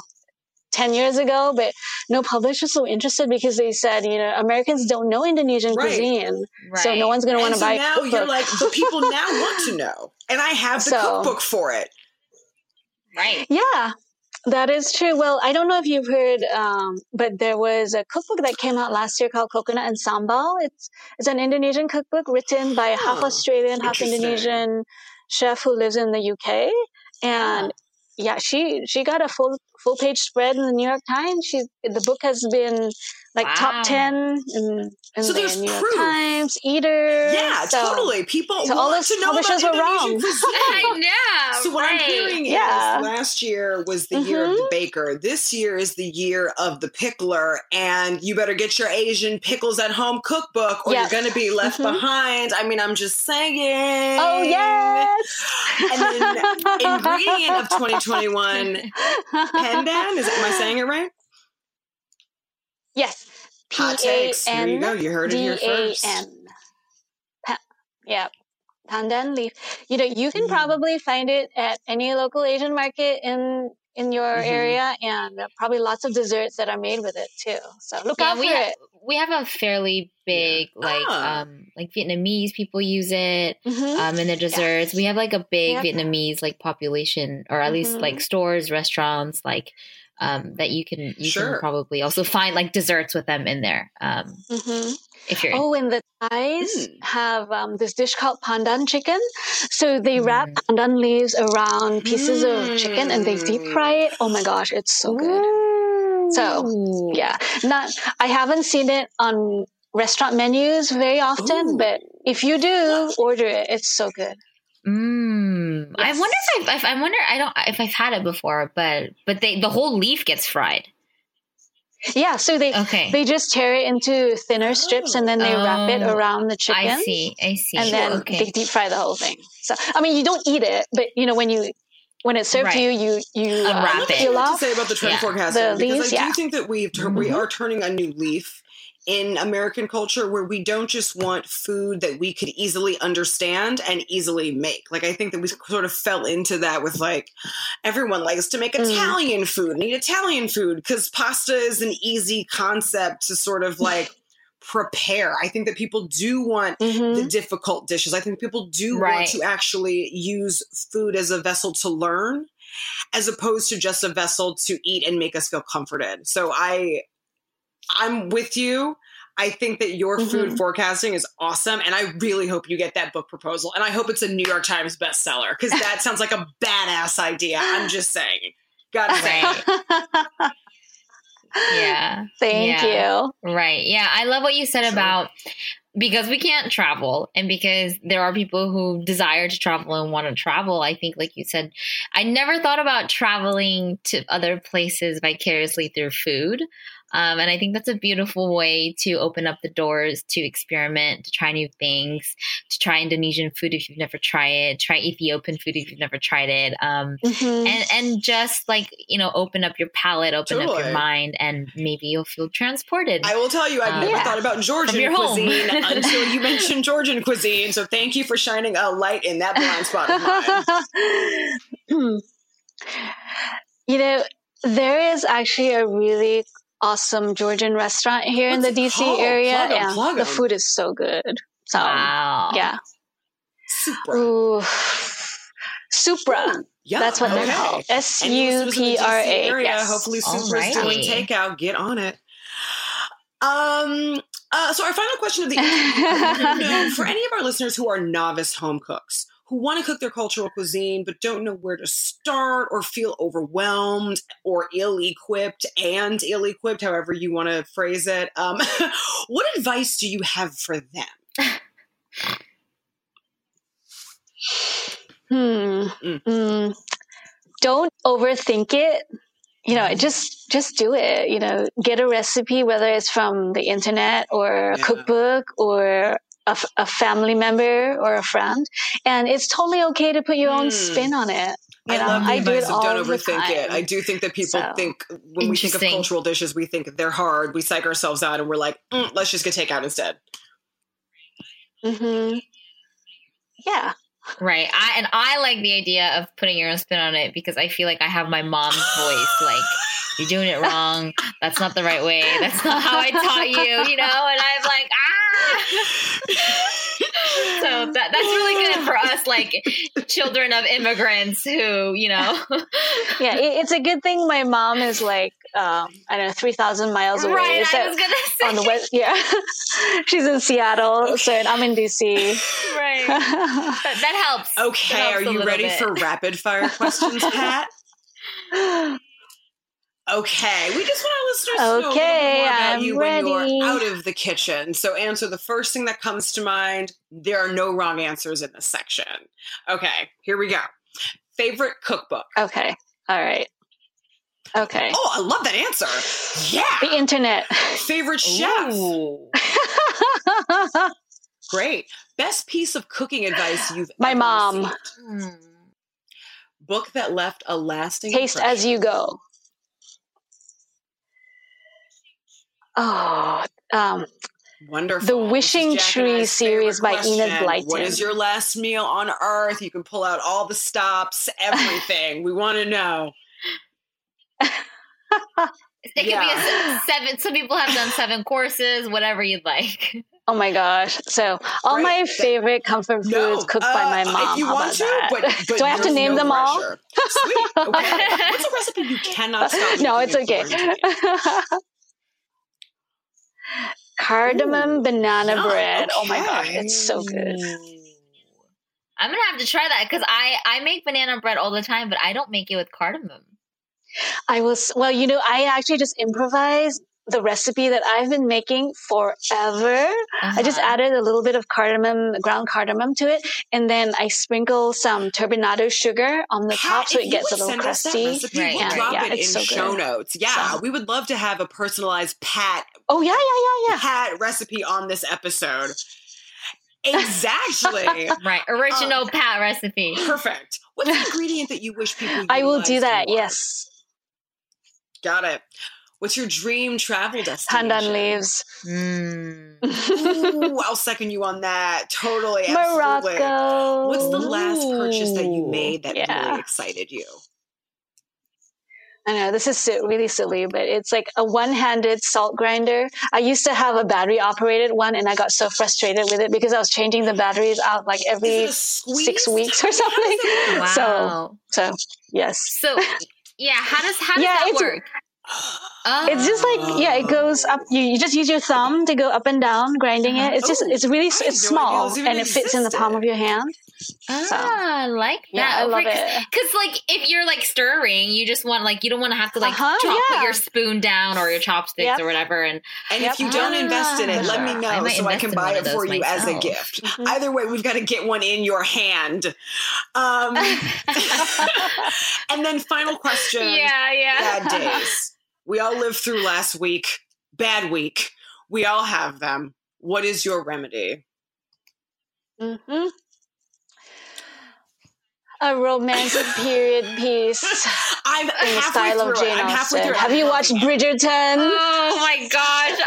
10 years ago, but no publishers so interested because they said, you know, Americans don't know Indonesian right. cuisine. Right. So no one's going to want to so buy now you're like, the people now [LAUGHS] want to know. And I have the so, cookbook for it. Right. Yeah. That is true. Well, I don't know if you've heard, um, but there was a cookbook that came out last year called Coconut and Sambal. It's it's an Indonesian cookbook written by a half Australian, half Indonesian chef who lives in the UK, and yeah, she she got a full full page spread in the New York Times. She the book has been like wow. top ten in, in so the New York Times, Eater. Yeah, so, totally. People so all those to know publishers were wrong. [LAUGHS] I know. [LAUGHS] So what right. I'm hearing yeah. is last year was the mm-hmm. year of the mm-hmm. baker. This year is the year of the pickler, and you better get your Asian pickles at home cookbook, or yes. you're going to be left mm-hmm. behind. I mean, I'm just saying. Oh yes. [LAUGHS] And then ingredient of 2021, pandan. Is am I saying it right? Yes. P A N. you go. You heard it here first. Yeah. Pandan leaf. You know, you can mm. probably find it at any local Asian market in in your mm-hmm. area, and probably lots of desserts that are made with it too. So look yeah, out for it. we have a fairly big like ah. um like Vietnamese people use it mm-hmm. um in the desserts. Yeah. We have like a big yeah. Vietnamese like population, or at mm-hmm. least like stores, restaurants, like um, that you can you sure. can probably also find like desserts with them in there. Um, mm-hmm. If you're oh, and the Thais mm. have um, this dish called pandan chicken. So they mm. wrap pandan leaves around pieces mm. of chicken and they deep fry it. Oh my gosh, it's so good. Ooh. So yeah, not I haven't seen it on restaurant menus very often, Ooh. but if you do order it, it's so good. Mm. Yes. I wonder if I've, I wonder I don't if I've had it before, but but they the whole leaf gets fried. Yeah, so they okay. they just tear it into thinner strips and then they oh, wrap it oh, around the chicken. I see, I see. And then okay. they deep fry the whole thing. So I mean, you don't eat it, but you know when you when it's served right. to you, you you unwrap uh, it. Peel off to say about the trend yeah. forecasting the because leaves, I do yeah. think that we mm-hmm. we are turning a new leaf in American culture where we don't just want food that we could easily understand and easily make. Like I think that we sort of fell into that with like everyone likes to make mm. Italian food and eat Italian food because pasta is an easy concept to sort of [LAUGHS] like prepare. I think that people do want mm-hmm. the difficult dishes. I think people do right. want to actually use food as a vessel to learn as opposed to just a vessel to eat and make us feel comforted. So I I'm with you. I think that your mm-hmm. food forecasting is awesome. And I really hope you get that book proposal. And I hope it's a New York Times bestseller because [LAUGHS] that sounds like a badass idea. I'm just saying. Gotta [LAUGHS] say. yeah. Thank yeah. you. Right. Yeah. I love what you said sure. about because we can't travel and because there are people who desire to travel and want to travel i think like you said i never thought about traveling to other places vicariously through food um, and I think that's a beautiful way to open up the doors to experiment, to try new things, to try Indonesian food if you've never tried it, try Ethiopian food if you've never tried it, um, mm-hmm. and and just like you know, open up your palate, open totally. up your mind, and maybe you'll feel transported. I will tell you, I've um, never yeah. thought about Georgian cuisine [LAUGHS] until you mentioned Georgian cuisine. So thank you for shining a light in that blind spot of mine. [LAUGHS] [CLEARS THROAT] you know, there is actually a really awesome Georgian restaurant here What's in the DC called? area. Plug yeah, plug the food is so good. So wow. yeah. Supra. Ooh. Supra. Yeah, that's what okay. they're called. S U P R A. Yes. Hopefully, Supra's doing takeout. Get on it. Um. Uh, so our final question of the [LAUGHS] interview, for any of our listeners who are novice home cooks who want to cook their cultural cuisine but don't know where to start or feel overwhelmed or ill-equipped and ill-equipped, however you want to phrase it, um, [LAUGHS] what advice do you have for them? [LAUGHS] Hmm. Mm. Mm. Don't overthink it. You know, mm-hmm. just just do it. You know, get a recipe, whether it's from the internet or a yeah. cookbook or a, a, family member or a friend, and it's totally okay to put your own spin on it. You I know, love the I do it all don't overthink it. I do think that people so, think when we think of cultural dishes, we think they're hard. We psych ourselves out, and we're like, mm, let's just get takeout instead. Hmm. Yeah. Right. I and I like the idea of putting your own spin on it because I feel like I have my mom's voice like you're doing it wrong. That's not the right way. That's not how I taught you, you know? And I'm like, ah so that that's really good for us like children of immigrants who, you know. yeah, it's a good thing my mom is like um, I don't know, three thousand miles away. Right, I was gonna say [LAUGHS] on the west. Yeah, [LAUGHS] she's in Seattle, okay. so I'm in DC. Right, [LAUGHS] that, that helps. Okay, that helps are you ready bit. for rapid fire questions, Pat? Okay, we just want our listeners to know okay, more about I'm you ready. when you're out of the kitchen. So answer the first thing that comes to mind. There are no wrong answers in this section. Okay, here we go. Favorite cookbook. Okay, all right. Okay. Oh, I love that answer. Yeah. The internet. Favorite chef. [LAUGHS] Great. Best piece of cooking advice [GASPS] you've My mom. Hmm. Book that left a lasting Taste impression. as you go. Oh, um, Wonderful. The Wishing Tree series by question. Enid Blyton. What is your last meal on earth? You can pull out all the stops, everything. we want to know. [LAUGHS] It yeah. could be a seven. Some people have done seven courses, whatever you'd like. [LAUGHS] Oh my gosh! So all right. my favorite comfort foods no, cooked uh, by my mom. If you How want to, that? But, but do I have to name no them pressure. all? Sweet. [LAUGHS] Okay. What's a recipe you cannot stop? No, it's okay. Cardamom Ooh, banana yeah, bread. Okay. Oh my god, it's so good. I'm gonna have to try that because I I make banana bread all the time, but I don't make it with cardamom. I was well, you know, I actually just improvised the recipe that I've been making forever. Uh-huh. I just uh-huh. added a little bit of cardamom, ground cardamom to it, and then I sprinkle some turbinado sugar on the top so it gets a little crusty. Recipe, right. We'll drop yeah, it in so show good. notes. Yeah, so. we would love to have a personalized pat. Oh yeah, yeah, yeah, yeah. Pat recipe on this episode. Exactly. [LAUGHS] right. Original um, pat recipe. Perfect. What's the ingredient that you wish people I will do that, more? yes. Got it. What's your dream travel destination? Pandan leaves. Mm. [LAUGHS] Ooh, I'll second you on that. Totally. Absolutely. Morocco. What's the last purchase that you made that yeah. really excited you? I know this is really silly, but it's like a one-handed salt grinder. I used to have a battery-operated one, and I got so frustrated with it because I was changing the batteries out like every six weeks or [LAUGHS] something. Wow. So, so yes. So, yeah, how does how does yeah, that work? Oh. [GASPS] It's just like yeah, it goes up. You, you just use your thumb to go up and down, grinding it. It's just it's really it's small and it fits in the palm of your hand. Ah, so, I like that. Yeah, I love it. Because like if you're like stirring, you just want like you don't want to have to like uh-huh, chop yeah. your spoon down or your chopsticks yep. or whatever. And and yep. if you don't invest in it, let me know I so I can buy it for you myself. as a gift. Mm-hmm. Either way, we've got to get one in your hand. Um, [LAUGHS] [LAUGHS] and then final question. Yeah, yeah. Bad [LAUGHS] days. We all lived through last week. Bad week. We all have them. What is your remedy? Mm-hmm. A romantic period piece. [LAUGHS] I'm in the style of Jane Austen. Have you watched Bridgerton? Oh my gosh,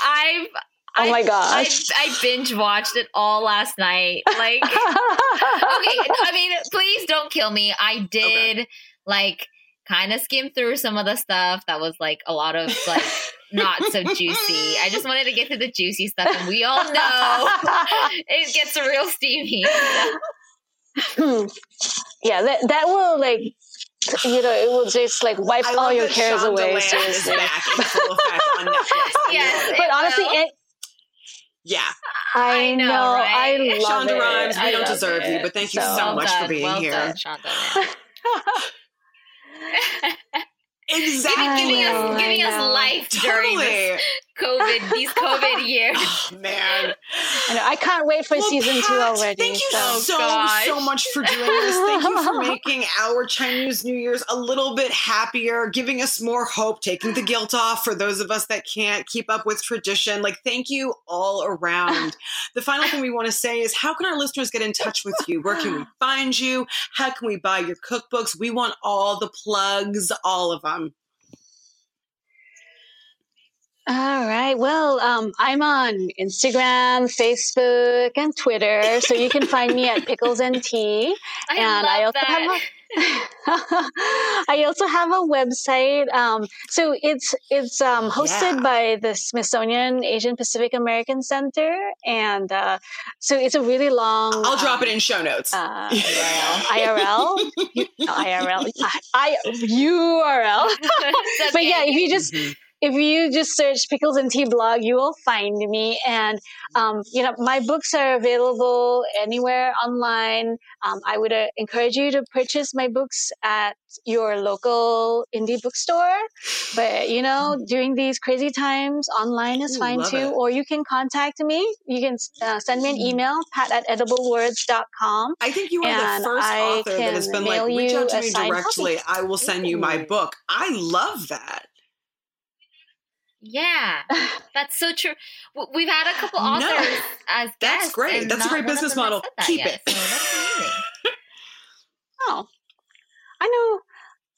I, have Oh my gosh. I, I, binge watched it all last night. Like, [LAUGHS] okay, I mean, please don't kill me. I did okay. like kind of skim through some of the stuff that was like a lot of like not so juicy. I just wanted to get to the juicy stuff, and we all know [LAUGHS] it gets real steamy. [LAUGHS] yeah, that that will like you know, it will just like wipe all your cares away. Seriously. back in full effect on [LAUGHS] Netflix. yes, but honestly, it, yeah, I, I know. know right? I love Shonda it. Rhimes, we I don't deserve it. you, but thank you so, so much done, for being well here. Done, Shonda, [LAUGHS] Exactly. Giving, giving us, giving us life totally. during this COVID, these COVID [LAUGHS] years. Oh, man. I, know, I can't wait for well, season Pat, two already. Thank you so, so, so much for doing this. Thank you for [LAUGHS] making our Chinese New Year's a little bit happier, giving us more hope, taking the guilt off for those of us that can't keep up with tradition. Like, thank you all around. the final thing we want to say is how can our listeners get in touch with you? Where can we find you? How can we buy your cookbooks? We want all the plugs, all of them. All right. Well, um, I'm on Instagram, Facebook, and Twitter, so you can find me at Pickles and Tea. [LAUGHS] I and I also that. have a [LAUGHS] I also have a website. Um, so it's it's um, hosted yeah. by the Smithsonian Asian Pacific American Center, and uh, so it's a really long. I'll drop it in show notes. Uh, IRL, IRL, [LAUGHS] I, I URL. but yeah, if you just mm-hmm if you just search pickles and tea blog you will find me. And um, you know my books are available anywhere online. Um, i would uh, encourage you to purchase my books at your local indie bookstore. But you know during these crazy times online is fine too. it. or you can contact me. You can uh, send me an email pat at ediblewords.com i think you are the first I author that has been like reach out to me directly. copy. i will send you my book. I love that yeah, [LAUGHS] that's so true. We've had a couple authors no, as guests. That's great. That's a great business model. Keep yet, it. So [LAUGHS] oh, I know.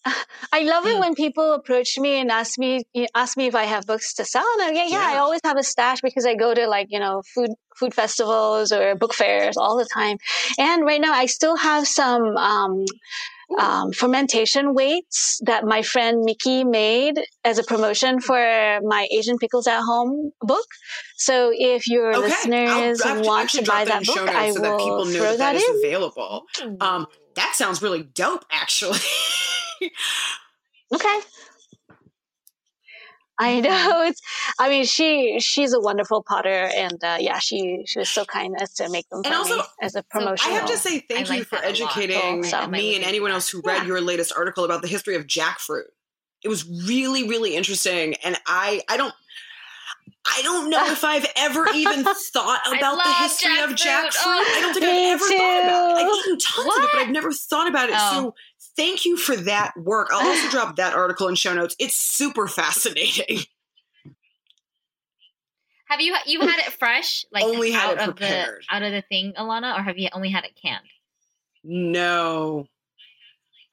[LAUGHS] I love it when people approach me and ask me ask me if I have books to sell. And I, yeah, yeah, yeah, I always have a stash because I go to like you know food food festivals or book fairs all the time. And right now, I still have some um, um, fermentation weights that my friend Mickey made as a promotion for my Asian Pickles at Home book. So if your okay. listeners want to buy that book, I so will that people know throw that, that, that is available. Um, that sounds really dope, actually. okay. I know it's. I mean, she she's a wonderful potter, and uh, yeah, she she was so kind as to make them for also, me as a promotion. I have to say thank I you like for educating so, me and anyone else who read yeah. your latest article about the history of jackfruit. It was really really interesting, and I I don't. I don't know if I've ever even [LAUGHS] thought about the history jackfruit. of jackfruit. Oh, I don't think [LAUGHS] I've ever too. thought about it. I've eaten tons what? of it, but I've never thought about it. Oh. So thank you for that work. I'll also [SIGHS] drop that article in show notes. It's super fascinating. Have you you had it fresh, like only had out it prepared. of the out of the thing, Alana, or have you only had it canned? No.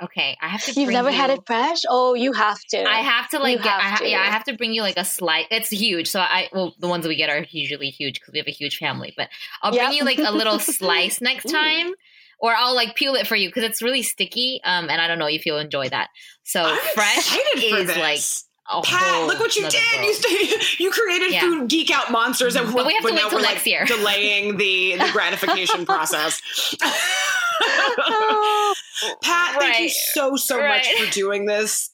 Okay, I have to. You've never you, had it fresh? Oh, you have to. I have to like. Get, have I yeah, I have to bring you like a slice. It's huge, so I well, the ones that we get are usually huge because we have a huge family. But I'll yep. bring you like a little [LAUGHS] slice next time or I'll like peel it for you because it's really sticky. Um, and I don't know if you'll enjoy that. So I'm fresh is like. Pat, look what you did! You st- you created yeah. food geek out monsters, and but we have to wait till next like year. delaying the the [LAUGHS] gratification process. oh, [LAUGHS] Pat, right. thank you so so right. much for doing this.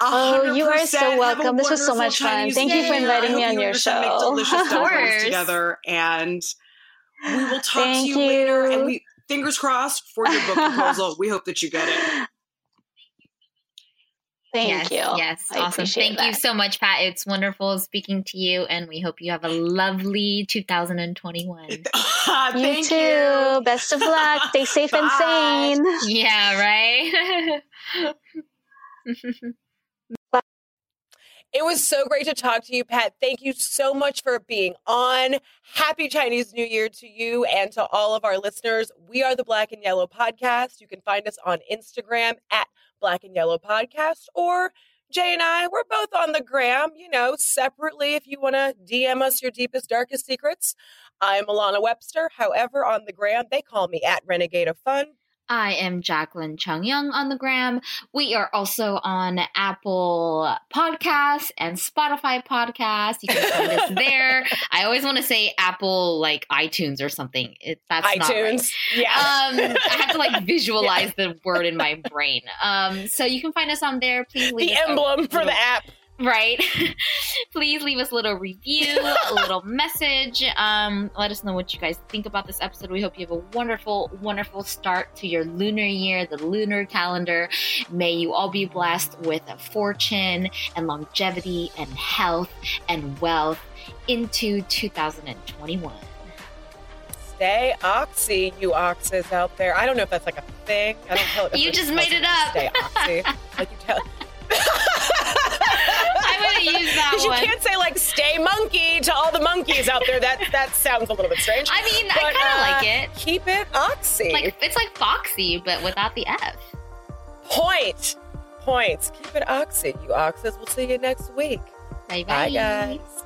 Oh, you are so welcome. This was so much fun. Thank you for inviting me on your show. Make delicious [LAUGHS] together, and we will talk Thank to you, you, later. And we fingers crossed for your book [LAUGHS] proposal. we hope that you get it. Thank yes, you. Yes, I awesome. Thank that. you so much, Pat. It's wonderful speaking to you, and we hope you have a lovely 2021. [LAUGHS] Ah, you too. You. Best of luck. Stay [LAUGHS] safe and sane. Yeah, right? It was so great to talk to you, Pat. Thank you so much for being on. Happy Chinese New Year to you and to all of our listeners. We are the Black and Yellow Podcast. You can find us on Instagram at Black and Yellow Podcast or Jay and I, we're both on the gram, you know, separately if you want to DM us your deepest, darkest secrets. I'm Alana Webster. However, on the gram, they call me at Renegade of Fun. I am Jacklyn Chung Young on the gram. We are also on Apple Podcasts and Spotify Podcasts. You can find us [LAUGHS] there. I always want to say Apple like iTunes or something. It, that's iTunes. Right. Yeah. Um, I have to like [LAUGHS] visualize yeah. the word in my brain. Um, so you can find us on there. Please leave the emblem for the app right [LAUGHS] please leave us a little review a little [LAUGHS] message um, let us know what you guys think about this episode we hope you have a wonderful wonderful start to your lunar year the lunar calendar may you all be blessed with a fortune and longevity and health and wealth into 2021 Stay oxy, you oxes out there. I don't know if that's like a thing. I don't tell. [LAUGHS] You just made it up. Stay oxy. like you tell. I'm gonna use that Because you can't say like "stay monkey" to all the monkeys out there. That that sounds a little bit strange. I mean, but, I kind of uh, like it. Keep it oxy. Like it's like foxy, but without the F. Point. Points. Keep it oxy, you oxes. We'll see you next week. Bye bye, bye guys.